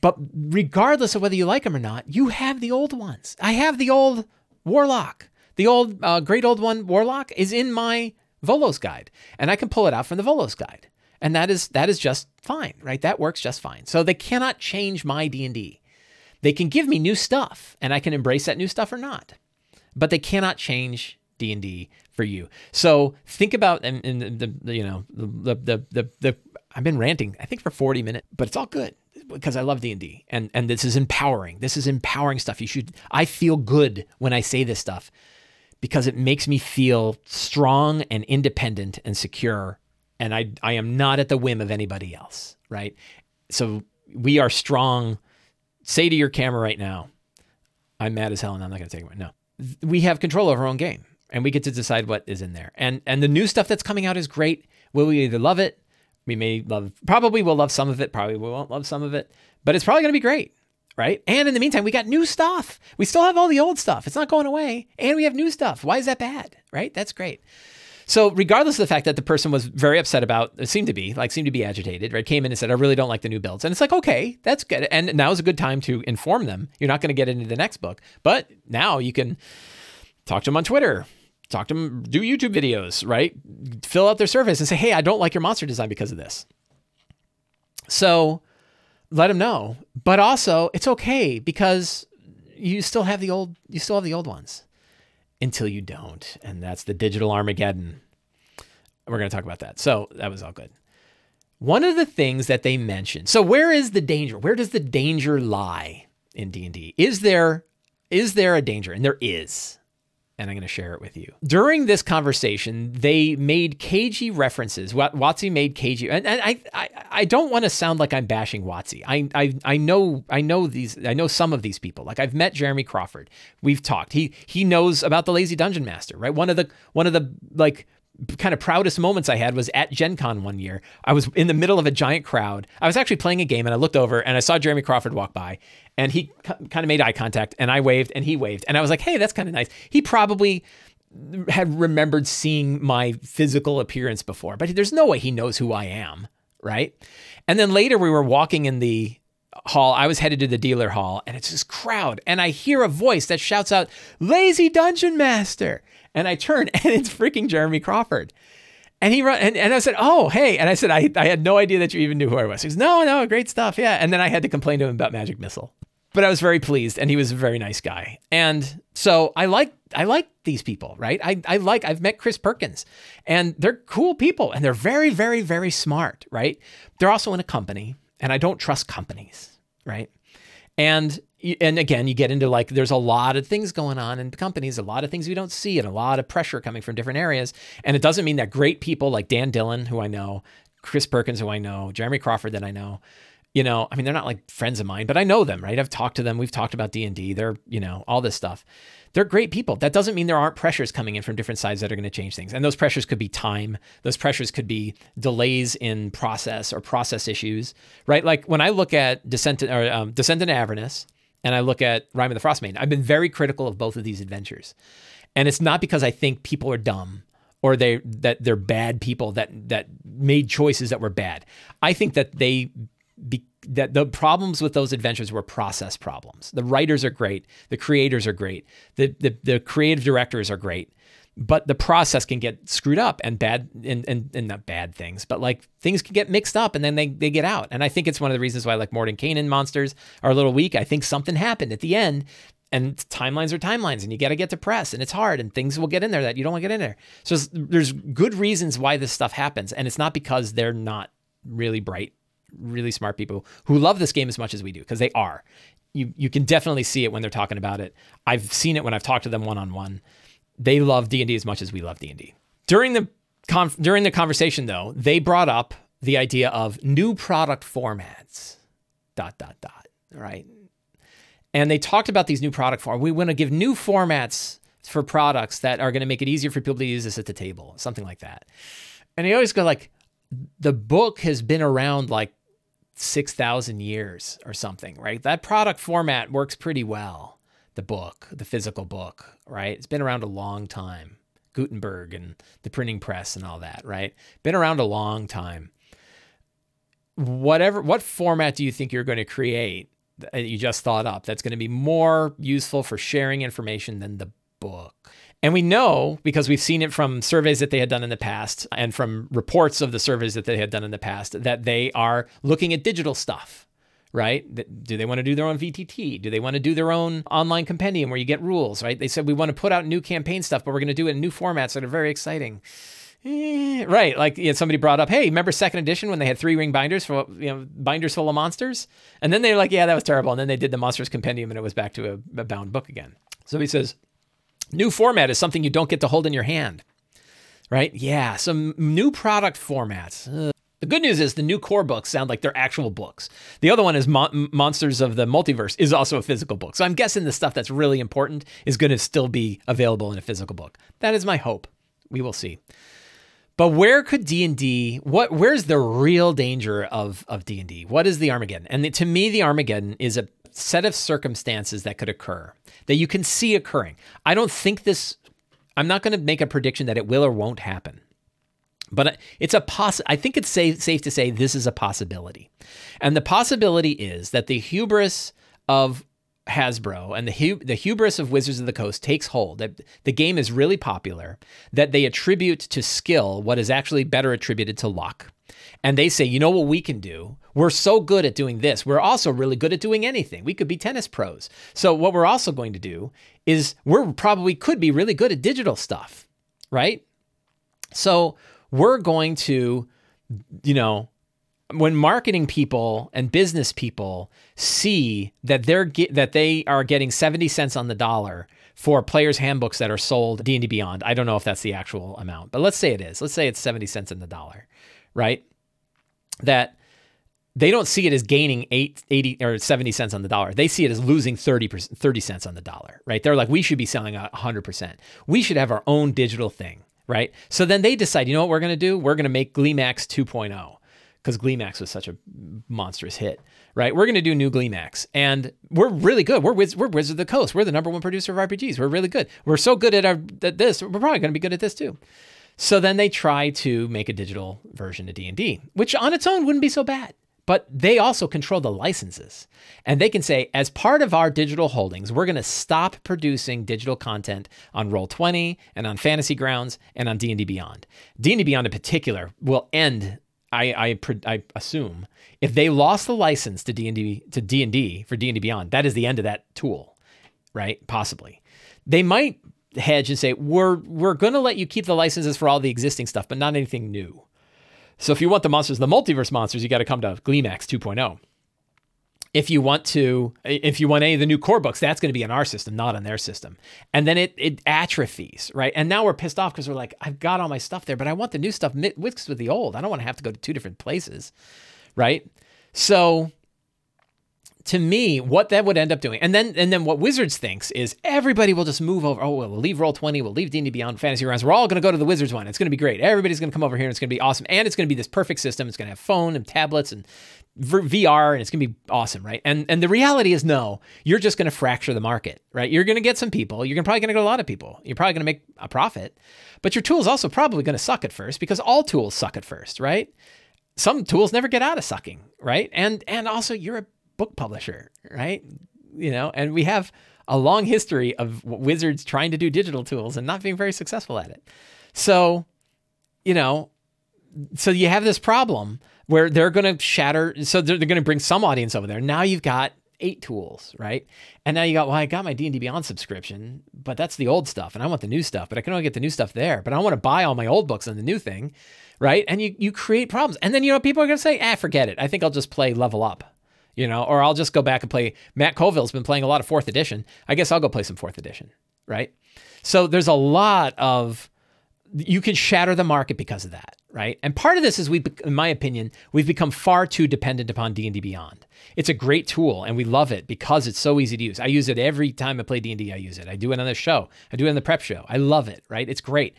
But regardless of whether you like them or not, you have the old ones. I have the old warlock. The old, uh, great old one, Warlock, is in my Volos guide, and I can pull it out from the Volos guide, and that is that is just fine, right? That works just fine. So they cannot change my D and D. They can give me new stuff, and I can embrace that new stuff or not, but they cannot change D and D for you. So think about and, and the, the, you know the, the the the I've been ranting I think for 40 minutes, but it's all good because I love D&D and and this is empowering. This is empowering stuff. You should I feel good when I say this stuff because it makes me feel strong and independent and secure and I I am not at the whim of anybody else, right? So we are strong. Say to your camera right now, I'm mad as hell and I'm not going to take it. No, we have control over our own game and we get to decide what is in there. And and the new stuff that's coming out is great. Will we either love it? We may love, probably we'll love some of it. Probably we won't love some of it, but it's probably going to be great, right? And in the meantime, we got new stuff. We still have all the old stuff. It's not going away, and we have new stuff. Why is that bad, right? That's great. So, regardless of the fact that the person was very upset about, it seemed to be like, seemed to be agitated, right? Came in and said, I really don't like the new builds. And it's like, okay, that's good. And now is a good time to inform them. You're not going to get into the next book, but now you can talk to them on Twitter, talk to them, do YouTube videos, right? Fill out their surveys and say, hey, I don't like your monster design because of this. So, let them know. But also, it's okay because you still have the old, you still have the old ones until you don't. And that's the digital Armageddon. We're going to talk about that. So that was all good. One of the things that they mentioned. So where is the danger? Where does the danger lie in D&D? Is there is there a danger? And there is and I'm going to share it with you. During this conversation, they made cagey references. WotC made cagey, and, and I, I, I don't want to sound like I'm bashing WotC. I, I, I know, I know these, I know some of these people. Like I've met Jeremy Crawford. We've talked. He, he knows about the Lazy Dungeon Master, right? One of the, one of the like kind of proudest moments I had was at Gen Con one year. I was in the middle of a giant crowd. I was actually playing a game and I looked over and I saw Jeremy Crawford walk by and he kind of made eye contact and I waved and he waved. And I was like, hey, that's kind of nice. He probably had remembered seeing my physical appearance before, but there's no way he knows who I am. Right. And then later we were walking in the hall. I was headed to the dealer hall and it's this crowd. And I hear a voice that shouts out, Lazy Dungeon Master. And I turn and it's freaking Jeremy Crawford. And he run and, and I said, Oh, hey. And I said, I, I had no idea that you even knew who I was. He goes, No, no, great stuff. Yeah. And then I had to complain to him about Magic Missile. But I was very pleased and he was a very nice guy. And so I like I like these people, right? I, I like I've met Chris Perkins and they're cool people and they're very, very, very smart, right? They're also in a company and I don't trust companies, right? And and again, you get into like there's a lot of things going on in companies, a lot of things we don't see, and a lot of pressure coming from different areas. And it doesn't mean that great people like Dan Dillon, who I know, Chris Perkins, who I know, Jeremy Crawford, that I know, you know, I mean, they're not like friends of mine, but I know them, right? I've talked to them. We've talked about D and D. They're, you know, all this stuff. They're great people. That doesn't mean there aren't pressures coming in from different sides that are going to change things. And those pressures could be time. Those pressures could be delays in process or process issues, right? Like when I look at Descent or um, Descent into Avernus, and I look at Rime of the Frostmaiden, I've been very critical of both of these adventures. And it's not because I think people are dumb or they that they're bad people that that made choices that were bad. I think that they be, that the problems with those adventures were process problems. The writers are great, the creators are great, the the, the creative directors are great but the process can get screwed up and bad and, and, and not bad things, but like things can get mixed up and then they, they get out. And I think it's one of the reasons why like Mordenkainen monsters are a little weak. I think something happened at the end and timelines are timelines and you got to get to press and it's hard and things will get in there that you don't want to get in there. So there's good reasons why this stuff happens. And it's not because they're not really bright, really smart people who love this game as much as we do, because they are. You, you can definitely see it when they're talking about it. I've seen it when I've talked to them one on one they love D&D as much as we love D&D. During the during the conversation though, they brought up the idea of new product formats. dot dot dot, right? And they talked about these new product formats. We want to give new formats for products that are going to make it easier for people to use this at the table, something like that. And they always go like the book has been around like 6,000 years or something, right? That product format works pretty well the book, the physical book, right? It's been around a long time. Gutenberg and the printing press and all that, right? Been around a long time. Whatever, what format do you think you're going to create that you just thought up that's going to be more useful for sharing information than the book? And we know because we've seen it from surveys that they had done in the past and from reports of the surveys that they had done in the past that they are looking at digital stuff right? Do they want to do their own VTT? Do they want to do their own online compendium where you get rules, right? They said we want to put out new campaign stuff, but we're going to do it in new formats that are very exciting. Eh, right, like you know, somebody brought up, hey, remember second edition when they had three ring binders for you know binders full of monsters, and then they're like, yeah, that was terrible, and then they did the monsters compendium, and it was back to a, a bound book again. So he says, new format is something you don't get to hold in your hand right? Yeah, some new product formats. Uh, the good news is the new core books sound like they're actual books. The other one is Mon- Monsters of the Multiverse is also a physical book. So I'm guessing the stuff that's really important is going to still be available in a physical book. That is my hope. We will see. But where could D&D what where's the real danger of of D&D? What is the Armageddon? And the, to me the Armageddon is a set of circumstances that could occur that you can see occurring. I don't think this I'm not going to make a prediction that it will or won't happen. But it's a poss- I think it's safe, safe to say this is a possibility. And the possibility is that the hubris of Hasbro and the the hubris of Wizards of the Coast takes hold. That the game is really popular. That they attribute to skill what is actually better attributed to luck. And they say, you know what we can do? We're so good at doing this. We're also really good at doing anything. We could be tennis pros. So what we're also going to do is we're probably could be really good at digital stuff, right? So we're going to, you know, when marketing people and business people see that they're get, that they are getting 70 cents on the dollar for players handbooks that are sold D&D Beyond. I don't know if that's the actual amount, but let's say it is. Let's say it's 70 cents on the dollar, right? That they don't see it as gaining 8 80 or 70 cents on the dollar. They see it as losing 30 30 cents on the dollar, right? They're like we should be selling 100%. We should have our own digital thing right? So then they decide, you know what we're going to do? We're going to make Gleemax 2.0 because Gleemax was such a monstrous hit, right? We're going to do new Gleemax, and we're really good. We're Wiz- we're Wizard of the Coast. We're the number one producer of RPGs. We're really good. We're so good at, our, at this. We're probably going to be good at this too. So then they try to make a digital version of D&D, which on its own wouldn't be so bad. But they also control the licenses. And they can say, as part of our digital holdings, we're going to stop producing digital content on Roll20 and on Fantasy Grounds and on D&D Beyond. D&D Beyond in particular will end, I, I, I assume, if they lost the license to D&D to D&D for D&D Beyond, that is the end of that tool, right? Possibly. They might hedge and say, we're, we're going to let you keep the licenses for all the existing stuff, but not anything new. So if you want the monsters, the multiverse monsters, you got to come to Gleemax 2.0. If you want to, if you want any of the new core books, that's going to be in our system, not on their system. And then it it atrophies, right? And now we're pissed off because we're like, I've got all my stuff there, but I want the new stuff mixed with the old. I don't want to have to go to two different places, right? So to me, what that would end up doing, and then and then what Wizards thinks is everybody will just move over. Oh, we'll leave Roll Twenty, we'll leave D&D Beyond Fantasy Grounds. We're all going to go to the Wizards one. It's going to be great. Everybody's going to come over here, and it's going to be awesome. And it's going to be this perfect system. It's going to have phone and tablets and VR, and it's going to be awesome, right? And and the reality is, no, you're just going to fracture the market, right? You're going to get some people. You're probably going to get a lot of people. You're probably going to make a profit, but your tool's also probably going to suck at first because all tools suck at first, right? Some tools never get out of sucking, right? And and also you're a book publisher, right? You know, and we have a long history of wizards trying to do digital tools and not being very successful at it. So, you know, so you have this problem where they're going to shatter. So they're, they're going to bring some audience over there. Now you've got eight tools, right? And now you got, well, I got my D&D Beyond subscription, but that's the old stuff and I want the new stuff, but I can only get the new stuff there, but I want to buy all my old books and the new thing, right? And you, you create problems. And then, you know, people are going to say, ah, forget it. I think I'll just play level up you know, or I'll just go back and play. Matt Colville's been playing a lot of fourth edition. I guess I'll go play some fourth edition, right? So there's a lot of you can shatter the market because of that, right? And part of this is we, in my opinion, we've become far too dependent upon D and D Beyond. It's a great tool, and we love it because it's so easy to use. I use it every time I play D and. I use it. I do it on the show. I do it on the prep show. I love it, right? It's great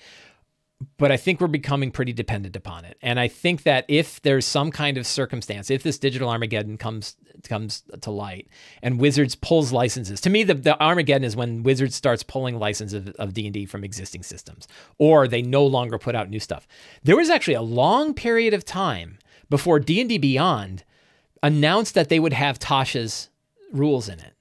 but I think we're becoming pretty dependent upon it. And I think that if there's some kind of circumstance, if this digital Armageddon comes comes to light and Wizards pulls licenses, to me the, the Armageddon is when Wizards starts pulling licenses of, of D&D from existing systems or they no longer put out new stuff. There was actually a long period of time before D&D Beyond announced that they would have Tasha's rules in it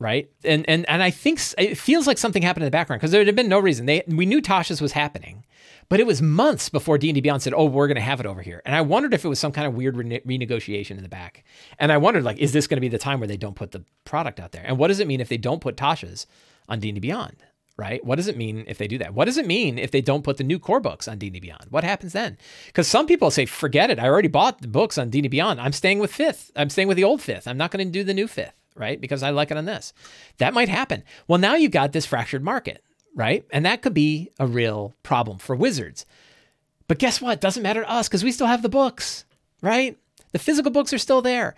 right? And and and I think it feels like something happened in the background because there had been no reason. They we knew Tasha's was happening, but it was months before D&D Beyond said, "Oh, we're going to have it over here." And I wondered if it was some kind of weird rene- renegotiation in the back. And I wondered, like, is this going to be the time where they don't put the product out there? And what does it mean if they don't put Tasha's on D&D Beyond? Right? What does it mean if they do that? What does it mean if they don't put the new core books on D&D Beyond? What happens then? Because some people say, "Forget it. I already bought the books on D&D Beyond. I'm staying with fifth. I'm staying with the old fifth. I'm not going to do the new fifth." Right? Because I like it on this. That might happen. Well, now you've got this fractured market right? And that could be a real problem for Wizards. But guess what? It doesn't matter to us because we still have the books, right? The physical books are still there.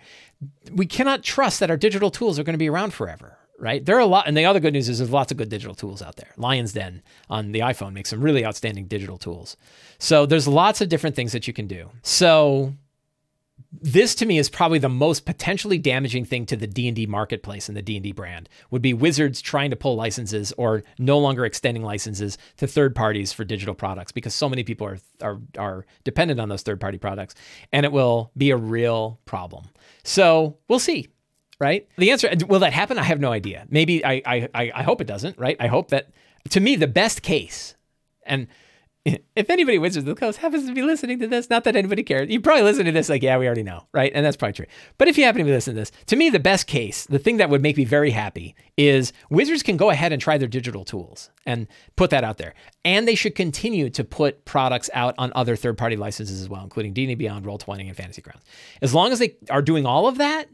We cannot trust that our digital tools are going to be around forever, right? There are a lot, and the other good news is there's lots of good digital tools out there. Lion's Den on the iPhone makes some really outstanding digital tools. So there's lots of different things that you can do. So this to me is probably the most potentially damaging thing to the D&D marketplace and the D&D brand would be Wizards trying to pull licenses or no longer extending licenses to third parties for digital products because so many people are are are dependent on those third party products and it will be a real problem. So, we'll see. Right? The answer will that happen? I have no idea. Maybe I I I hope it doesn't, right? I hope that to me the best case and if anybody Wizards of the Coast happens to be listening to this, not that anybody cares, you probably listen to this like, yeah, we already know, right? And that's probably true. But if you happen to be listening to this, to me, the best case, the thing that would make me very happy is Wizards can go ahead and try their digital tools and put that out there. And they should continue to put products out on other third party licenses as well, including D&D Beyond, Roll20, and Fantasy Grounds. As long as they are doing all of that,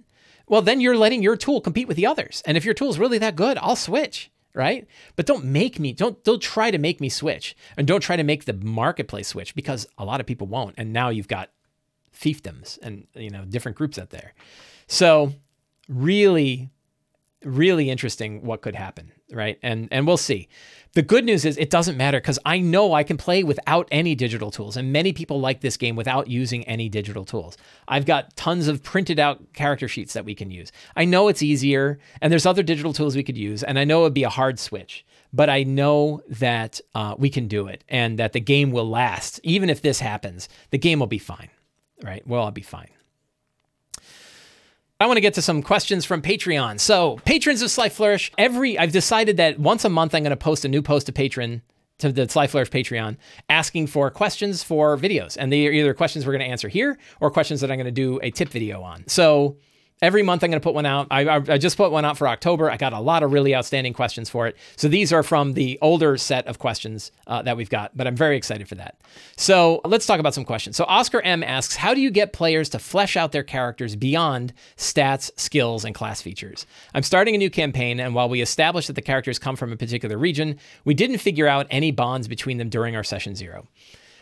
well, then you're letting your tool compete with the others. And if your tool is really that good, I'll switch right? But don't make me don't don't try to make me switch and don't try to make the marketplace switch because a lot of people won't. And now you've got fiefdoms and you know different groups out there. So really really interesting what could happen, right? And and we'll see. The good news is it doesn't matter because I know I can play without any digital tools, and many people like this game without using any digital tools. I've got tons of printed out character sheets that we can use. I know it's easier, and there's other digital tools we could use, and I know it'd be a hard switch, but I know that uh, we can do it, and that the game will last. Even if this happens, the game will be fine, right? Well, I'll be fine. I want to get to some questions from Patreon. So, patrons of Sly Flourish, every I've decided that once a month I'm going to post a new post to patron to the Sly Flourish Patreon asking for questions for videos. And they are either questions we're going to answer here or questions that I'm going to do a tip video on. So, Every month I'm going to put one out. I, I, I, just put one out for October. I got a lot of really outstanding questions for it. So these are from the older set of questions uh, that we've got, but I'm very excited for that. So let's talk about some questions. So Oscar M asks, how do you get players to flesh out their characters beyond stats, skills, and class features? I'm starting a new campaign, and while we established that the characters come from a particular region, we didn't figure out any bonds between them during our session zero.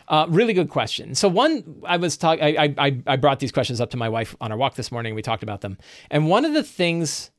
Uh, really good question. So one, I was talking. I, I I brought these questions up to my wife on our walk this morning. We talked about them, and one of the things.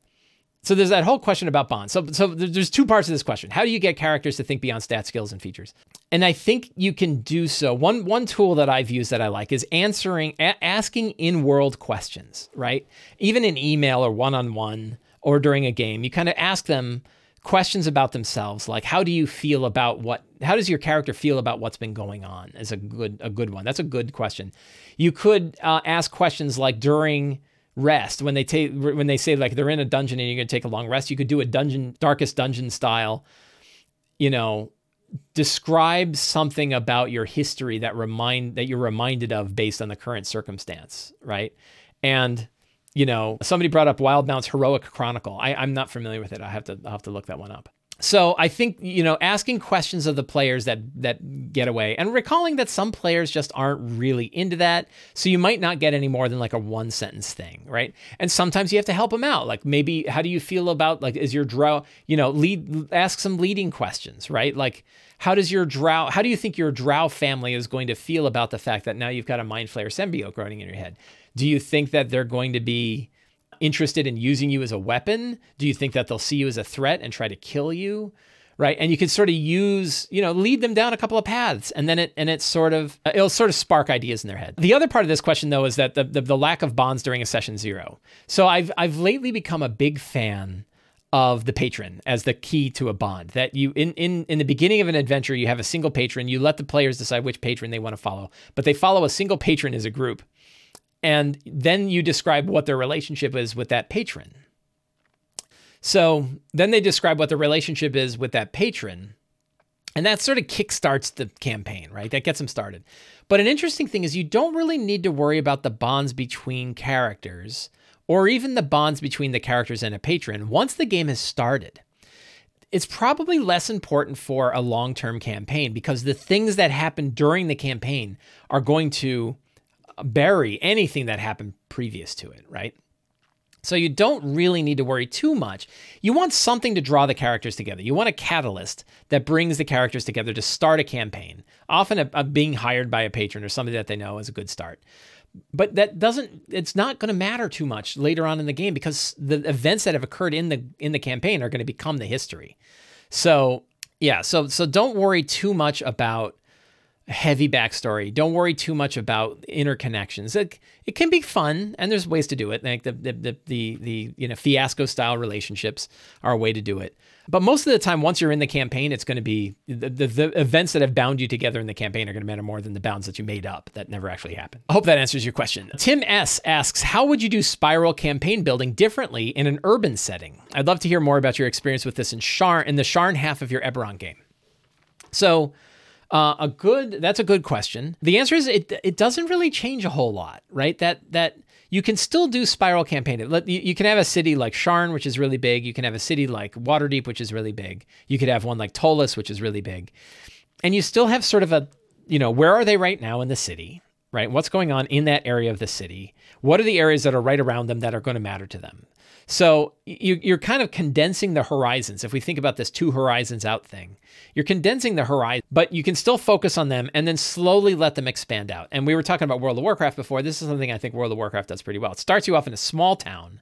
So there's that whole question about bonds. So so there's two parts of this question. How do you get characters to think beyond stat skills and features? And I think you can do so. One one tool that I've used that I like is answering a- asking in-world questions, right? Even in email or one-on-one or during a game, you kind of ask them questions about themselves like how do you feel about what how does your character feel about what's been going on is a good a good one? That's a good question. You could uh, ask questions like during rest when they take when they say like they're in a dungeon and you're going to take a long rest you could do a dungeon darkest dungeon style you know describe something about your history that remind that you're reminded of based on the current circumstance right? And you know, somebody brought up Wildemount's Heroic Chronicle. I, I'm not familiar with it. I have to I'll have to look that one up. So I think you know asking questions of the players that that get away and recalling that some players just aren't really into that. So you might not get any more than like a one sentence thing, right? And sometimes you have to help them out. Like maybe how do you feel about like is your drow, you know, lead ask some leading questions, right? Like how does your drow how do you think your drow family is going to feel about the fact that now you've got a mind flayer symbiote growing in your head? Do you think that they're going to be interested in using you as a weapon? Do you think that they'll see you as a threat and try to kill you? Right. And you can sort of use, you know, lead them down a couple of paths and then it, and it's sort of, it'll sort of spark ideas in their head. The other part of this question though is that the, the, the lack of bonds during a session zero. So I've, I've lately become a big fan of the patron as the key to a bond that you in in in the beginning of an adventure you have a single patron you let the players decide which patron they want to follow but they follow a single patron as a group and then you describe what their relationship is with that patron. So then they describe what the relationship is with that patron. And that sort of kickstarts the campaign, right? That gets them started. But an interesting thing is you don't really need to worry about the bonds between characters or even the bonds between the characters and a patron once the game has started. It's probably less important for a long term campaign because the things that happen during the campaign are going to bury anything that happened previous to it, right? So you don't really need to worry too much. You want something to draw the characters together. You want a catalyst that brings the characters together to start a campaign. often a, a being hired by a patron or somebody that they know is a good start but that doesn't it's not going to matter too much later on in the game because the events that have occurred in the in the campaign are going to become the history so yeah so so don't worry too much about heavy backstory don't worry too much about interconnections it, it can be fun and there's ways to do it like the the the, the, the you know fiasco style relationships are a way to do it but most of the time, once you're in the campaign, it's going to be the, the, the, events that have bound you together in the campaign are going to matter more than the bounds that you made up that never actually happened. I hope that answers your question. Tim S asks, How would you do spiral campaign building differently in an urban setting? I'd love to hear more about your experience with this in Sharn, in the Sharn half of your Eberron game. So, uh, a good that's a good question. The answer is it it doesn't really change a whole lot, right? That that you can still do spiral campaign. You can have a city like Sharn, which is really big. You can have a city like Waterdeep, which is really big. You could have one like Ptolus, which is really big. And you still have sort of a, you know, where are they right now in the city, right? What's going on in that area of the city? What are the areas that are right around them that are going to matter to them? So you, are kind of condensing the horizons. If we think about this two horizons out thing, you're condensing the horizon, but you can still focus on them and then slowly let them expand out. And we were talking about World of Warcraft before. This is something I think World of Warcraft does pretty well. It starts you off in a small town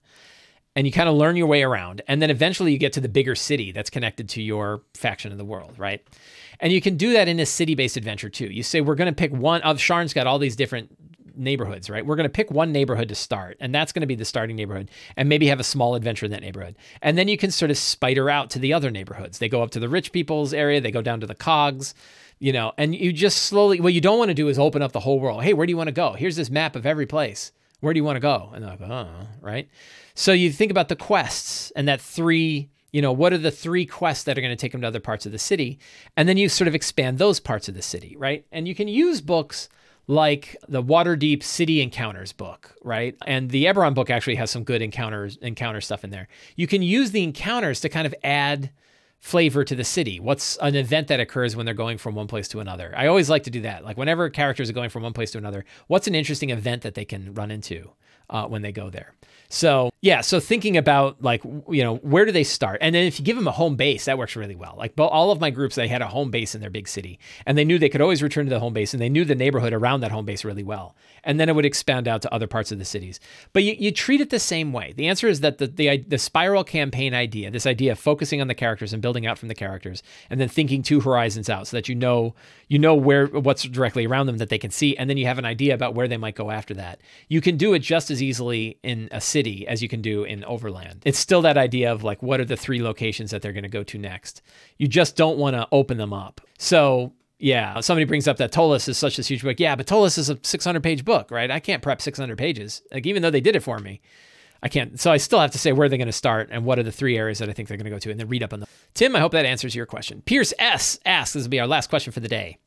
and you kind of learn your way around. And then eventually you get to the bigger city that's connected to your faction of the world, right? And you can do that in a city based adventure too. You say, we're going to pick one of Sharn's got all these different neighborhoods, right? We're going to pick one neighborhood to start, and that's going to be the starting neighborhood, and maybe have a small adventure in that neighborhood. And then you can sort of spider out to the other neighborhoods. They go up to the rich people's area, they go down to the cogs, you know, and you just slowly, what you don't want to do is open up the whole world. Hey, where do you want to go? Here's this map of every place. Where do you want to go? And they're like, oh, right? So you think about the quests and that three you know what are the three quests that are going to take them to other parts of the city and then you sort of expand those parts of the city right and you can use books like the Waterdeep City Encounters book, right? And the Eberron book actually has some good encounters encounter stuff in there. You can use the encounters to kind of add flavor to the city. What's an event that occurs when they're going from one place to another? I always like to do that. Like whenever characters are going from one place to another, what's an interesting event that they can run into uh, when they go there? So yeah, so thinking about like you know where do they start, and then if you give them a home base, that works really well. Like all of my groups, they had a home base in their big city, and they knew they could always return to the home base, and they knew the neighborhood around that home base really well, and then it would expand out to other parts of the cities. But you, you treat it the same way. The answer is that the, the the spiral campaign idea, this idea of focusing on the characters and building out from the characters, and then thinking two horizons out, so that you know you know where what's directly around them that they can see, and then you have an idea about where they might go after that. You can do it just as easily in a city as you can do in Overland. It's still that idea of like, what are the three locations that they're going to go to next? You just don't want to open them up. So yeah, somebody brings up that Ptolus is such a huge book. Yeah, but Ptolus is a 600 page book, right? I can't prep 600 pages. Like even though they did it for me, I can't. So I still have to say where they're going to start and what are the three areas that I think they're going to go to, and then read up on them. Tim, I hope that answers your question. Pierce S asks, this will be our last question for the day.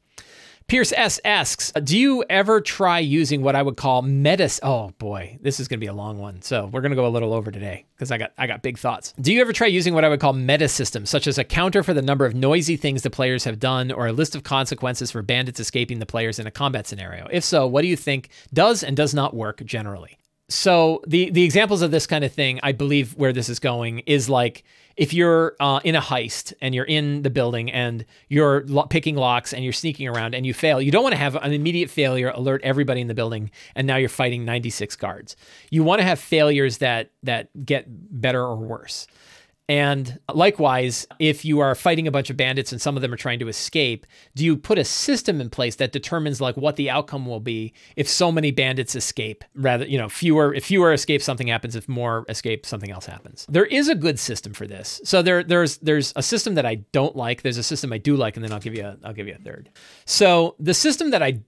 Pierce S asks, Do you ever try using what I would call metas? Oh boy, this is going to be a long one. So we're going to go a little over today because I got I got big thoughts. Do you ever try using what I would call meta systems, such as a counter for the number of noisy things the players have done, or a list of consequences for bandits escaping the players in a combat scenario? If so, what do you think does and does not work generally? So the the examples of this kind of thing, I believe where this is going is like if you're uh, in a heist and you're in the building and you're lo- picking locks and you're sneaking around and you fail, you don't want to have an immediate failure alert everybody in the building and now you're fighting 96 guards. You want to have failures that that get better or worse. And likewise, if you are fighting a bunch of bandits and some of them are trying to escape, do you put a system in place that determines like what the outcome will be if so many bandits escape rather, you know, fewer if fewer escape something happens, if more escape something else happens. There is a good system for this. So there there's there's a system that I don't like, there's a system I do like and then I'll give you a I'll give you a third. So the system that I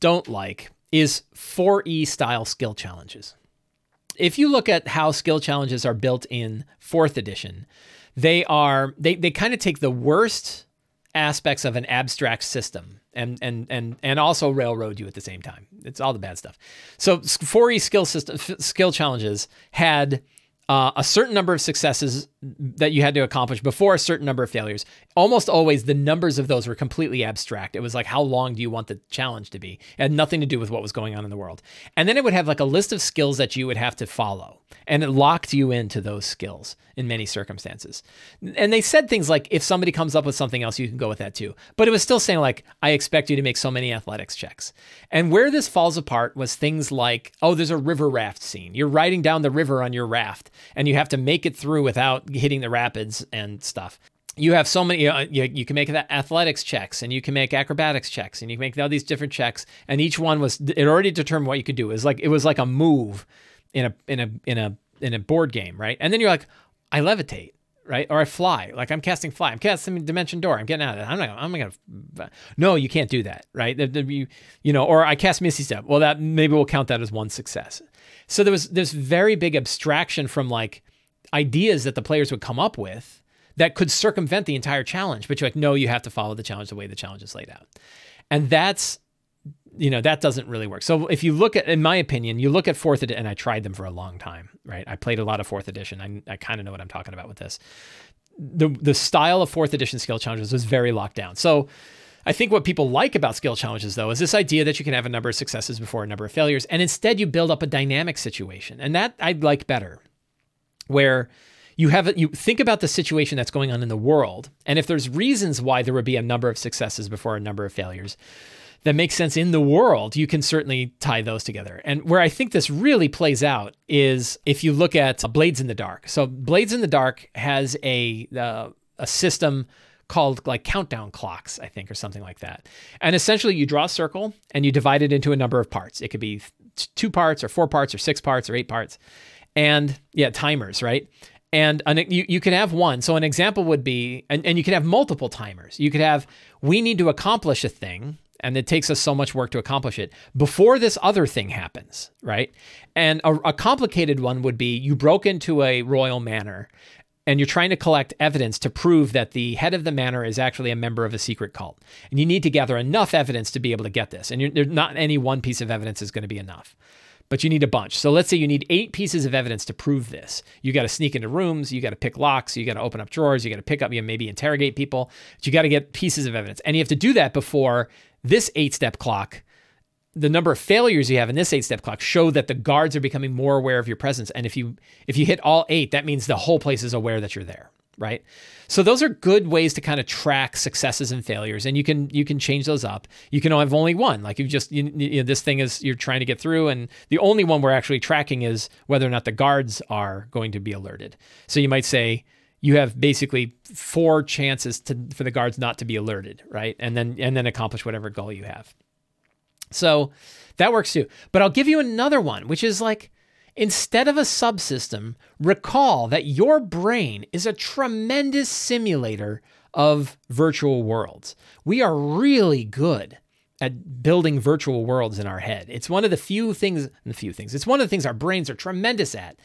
don't like is 4E style skill challenges if you look at how skill challenges are built in fourth edition, they are they they kind of take the worst aspects of an abstract system and and and and also railroad you at the same time. It's all the bad stuff. So 4E skill system skill challenges had uh, a certain number of successes that you had to accomplish before a certain number of failures. Almost always the numbers of those were completely abstract. It was like, how long do you want the challenge to be? It had nothing to do with what was going on in the world. And then it would have like a list of skills that you would have to follow. And it locked you into those skills in many circumstances. And they said things like, if somebody comes up with something else, you can go with that too. But it was still saying, like, I expect you to make so many athletics checks. And where this falls apart was things like, oh, there's a river raft scene. You're riding down the river on your raft and you have to make it through without hitting the rapids and stuff you have so many uh, you, you, can make athletics checks and you can make acrobatics checks and you can make all these different checks. And each one was it already determined what you could do. Is like it was like a move in a in a in a in a board game right? And then you're like i levitate right? Or i fly. Like i'm casting fly. I'm casting dimension door. I'm getting out of it i'm not i'm not gonna no you can't do that right? You, you know or i cast misty step. Well that maybe we'll count that as one success. So there was this very big abstraction from like ideas that the players would come up with that could circumvent the entire challenge. But you're like, no, you have to follow the challenge the way the challenge is laid out. And that's, you know, that doesn't really work. So if you look at, in my opinion, you look at fourth edition, and I tried them for a long time, right? I played a lot of fourth edition. I, I kind of know what I'm talking about with this. The, the style of fourth edition skill challenges was very locked down. So I think what people like about skill challenges, though, is this idea that you can have a number of successes before a number of failures, and instead you build up a dynamic situation. And that I like better, where you have you think about the situation that's going on in the world, and if there's reasons why there would be a number of successes before a number of failures that makes sense in the world, you can certainly tie those together. And where I think this really plays out is if you look at Blades in the Dark. So Blades in the Dark has a uh, a system called like countdown clocks, I think, or something like that. And essentially, you draw a circle and you divide it into a number of parts. It could be two parts, or four parts, or six parts, or eight parts. And yeah, timers, right? And an, you, you can have one. So an example would be, and, and you can have multiple timers. You could have, we need to accomplish a thing, and it takes us so much work to accomplish it before this other thing happens, right? And a, a complicated one would be you broke into a royal manor and you're trying to collect evidence to prove that the head of the manor is actually a member of a secret cult. And you need to gather enough evidence to be able to get this. And you're, not any one piece of evidence is going to be enough but you need a bunch. So let's say you need eight pieces of evidence to prove this. You got to sneak into rooms, you got to pick locks, you got to open up drawers, you got to pick up, you maybe interrogate people, but you got to get pieces of evidence. And you have to do that before this eight step clock. The number of failures you have in this eight step clock show that the guards are becoming more aware of your presence. And if you if you hit all eight, that means the whole place is aware that you're there right? So those are good ways to kind of track successes and failures, and you can you can change those up. You can have only one, like you just you, you know, this thing is you're trying to get through, and the only one we're actually tracking is whether or not the guards are going to be alerted. So you might say you have basically four chances to, for the guards not to be alerted, right? And then and then accomplish whatever goal you have. So that works too. But I'll give you another one, which is like Instead of a subsystem, recall that your brain is a tremendous simulator of virtual worlds. We are really good at building virtual worlds in our head. It's one of the few things, the few things, it's one of the things our brains are tremendous at.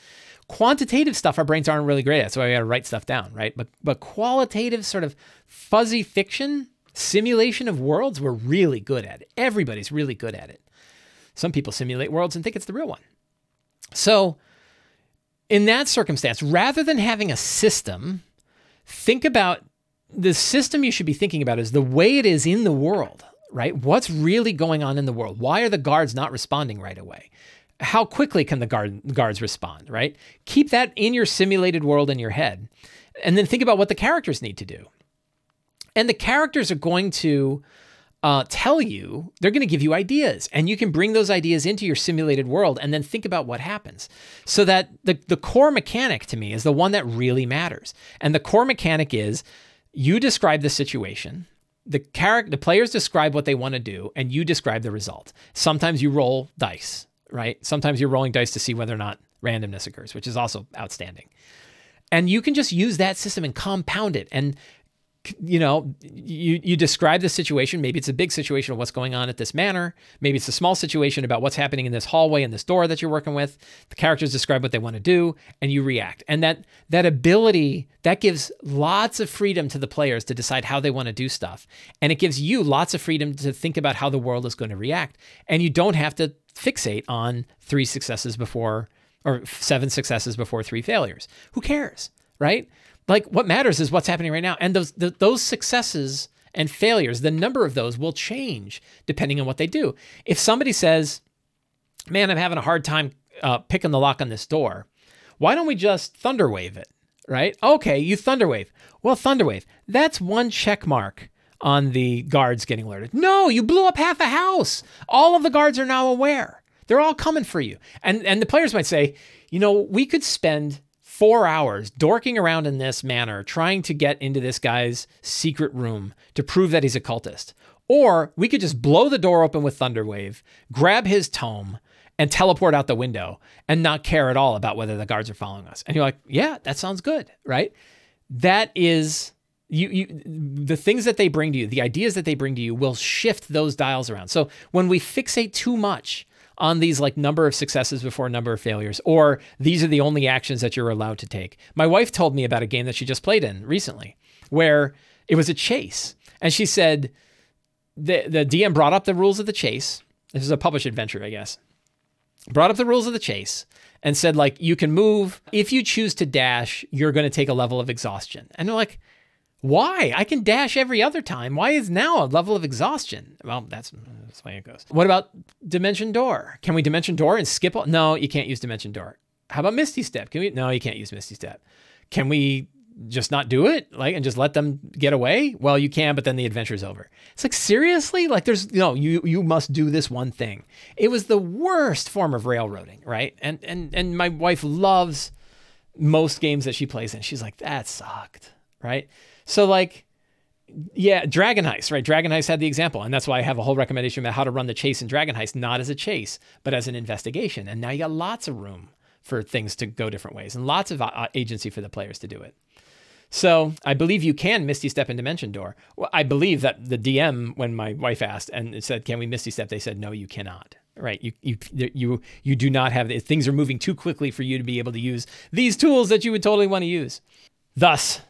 Quantitative stuff our brains aren't really great at, so I gotta write stuff down, right? But but qualitative sort of fuzzy fiction, simulation of worlds, we're really good at it. Everybody's really good at it. Some people simulate worlds and think it's the real one. So, in that circumstance, rather than having a system, think about the system you should be thinking about is the way it is in the world, right? What's really going on in the world? Why are the guards not responding right away? How quickly can the guard, guards respond, right? Keep that in your simulated world in your head. And then think about what the characters need to do. And the characters are going to uh, tell you, they're going to give you ideas, and you can bring those ideas into your simulated world and then think about what happens. So that the, the core mechanic to me is the one that really matters. And the core mechanic is you describe the situation, the character, the players describe what they want to do, and you describe the result. Sometimes you roll dice, right? Sometimes you're rolling dice to see whether or not randomness occurs, which is also outstanding. And you can just use that system and compound it and you know, you you describe the situation. Maybe it's a big situation of what's going on at this manor. Maybe it's a small situation about what's happening in this hallway and this door that you're working with. The characters describe what they want to do, and you react. And that that ability that gives lots of freedom to the players to decide how they want to do stuff, and it gives you lots of freedom to think about how the world is going to react. And you don't have to fixate on three successes before or seven successes before three failures. Who cares, right? Like what matters is what's happening right now. And those the, those successes and failures, the number of those will change depending on what they do. If somebody says, "Man, I'm having a hard time uh, picking the lock on this door," why don't we just thunderwave it? Right? Okay, you thunderwave. Well, thunderwave. That's one check mark on the guards getting alerted. No, you blew up half a house. All of the guards are now aware. They're all coming for you. And and the players might say, you know, we could spend four hours dorking around in this manor, trying to get into this guy's secret room to prove that he's a cultist. Or we could just blow the door open with Thunderwave, grab his tome, and teleport out the window and not care at all about whether the guards are following us. And you're like, yeah, that sounds good, right? That is you, you the things that they bring to you, the ideas that they bring to you will shift those dials around. So when we fixate too much on these like number of successes before number of failures, or these are the only actions that you're allowed to take. My wife told me about a game that she just played in recently where it was a chase. And she said the, the DM brought up the rules of the chase. This is a published adventure, I guess. Brought up the rules of the chase and said, like, you can move. If you choose to dash, you're going to take a level of exhaustion. And they're like, why? I can dash every other time. Why is now a level of exhaustion? Well, that's that's the way it goes. What about Dimension Door? Can we Dimension Door and skip? All? No, you can't use Dimension Door. How about Misty Step? Can we? No, you can't use Misty Step. Can we just not do it like and just let them get away well you can but then the adventure's over it's like seriously like there's you know you you must do this one thing it was the worst form of railroading right and and and my wife loves most games that she plays and she's like that sucked right so like yeah, Dragon Heist, right? Dragon Heist had the example, and that's why I have a whole recommendation about how to run the chase in Dragon Heist, not as a chase, but as an investigation. And now you got lots of room for things to go different ways, and lots of uh, agency for the players to do it. So I believe you can Misty Step in Dimension Door. Well, I believe that the DM, when my wife asked and it said, "Can we Misty Step?" they said, "No, you cannot." Right? You you you you do not have things are moving too quickly for you to be able to use these tools that you would totally want to use. Thus,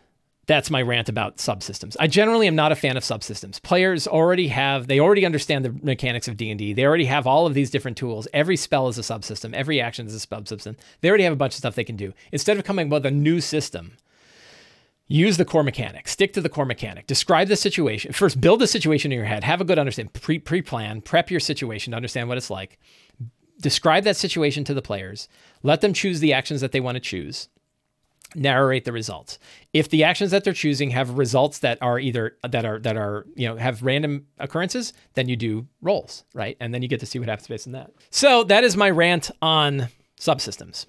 that's my rant about subsystems. I generally am not a fan of subsystems. Players already have they already understand the mechanics of D&D. They already have all of these different tools. Every spell is a subsystem, every action is a subsystem. They already have a bunch of stuff they can do. Instead of coming up with a new system, use the core mechanic. Stick to the core mechanic. Describe the situation. First build the situation in your head. Have a good understanding. Pre pre-plan, prep your situation to understand what it's like. Describe that situation to the players. Let them choose the actions that they want to choose narrate the results. If the actions that they're choosing have results that are either that are that are, you know, have random occurrences, then you do rolls, right? And then you get to see what happens based on that. So that is my rant on subsystems.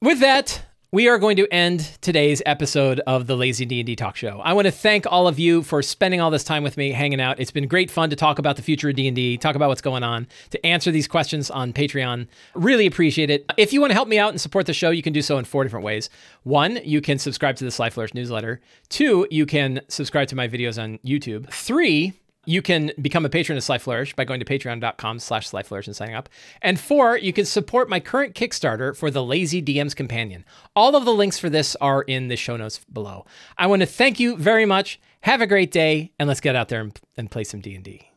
With that, we are going to end today's episode of the Lazy D&D Talk Show. I want to thank all of you for spending all this time with me, hanging out. It's been great fun to talk about the future of D&D, talk about what's going on, to answer these questions on Patreon. Really appreciate it. If you want to help me out and support the show, you can do so in four different ways. One, you can subscribe to the Sly Flourish newsletter. Two, you can subscribe to my videos on YouTube. Three, you can become a patron of Sly Flourish by going to patreon.com slash Sly Flourish and signing up. And four, you can support my current Kickstarter for the Lazy DM's Companion. All of the links for this are in the show notes below. I want to thank you very much. Have a great day, and let's get out there and, and play some D&D.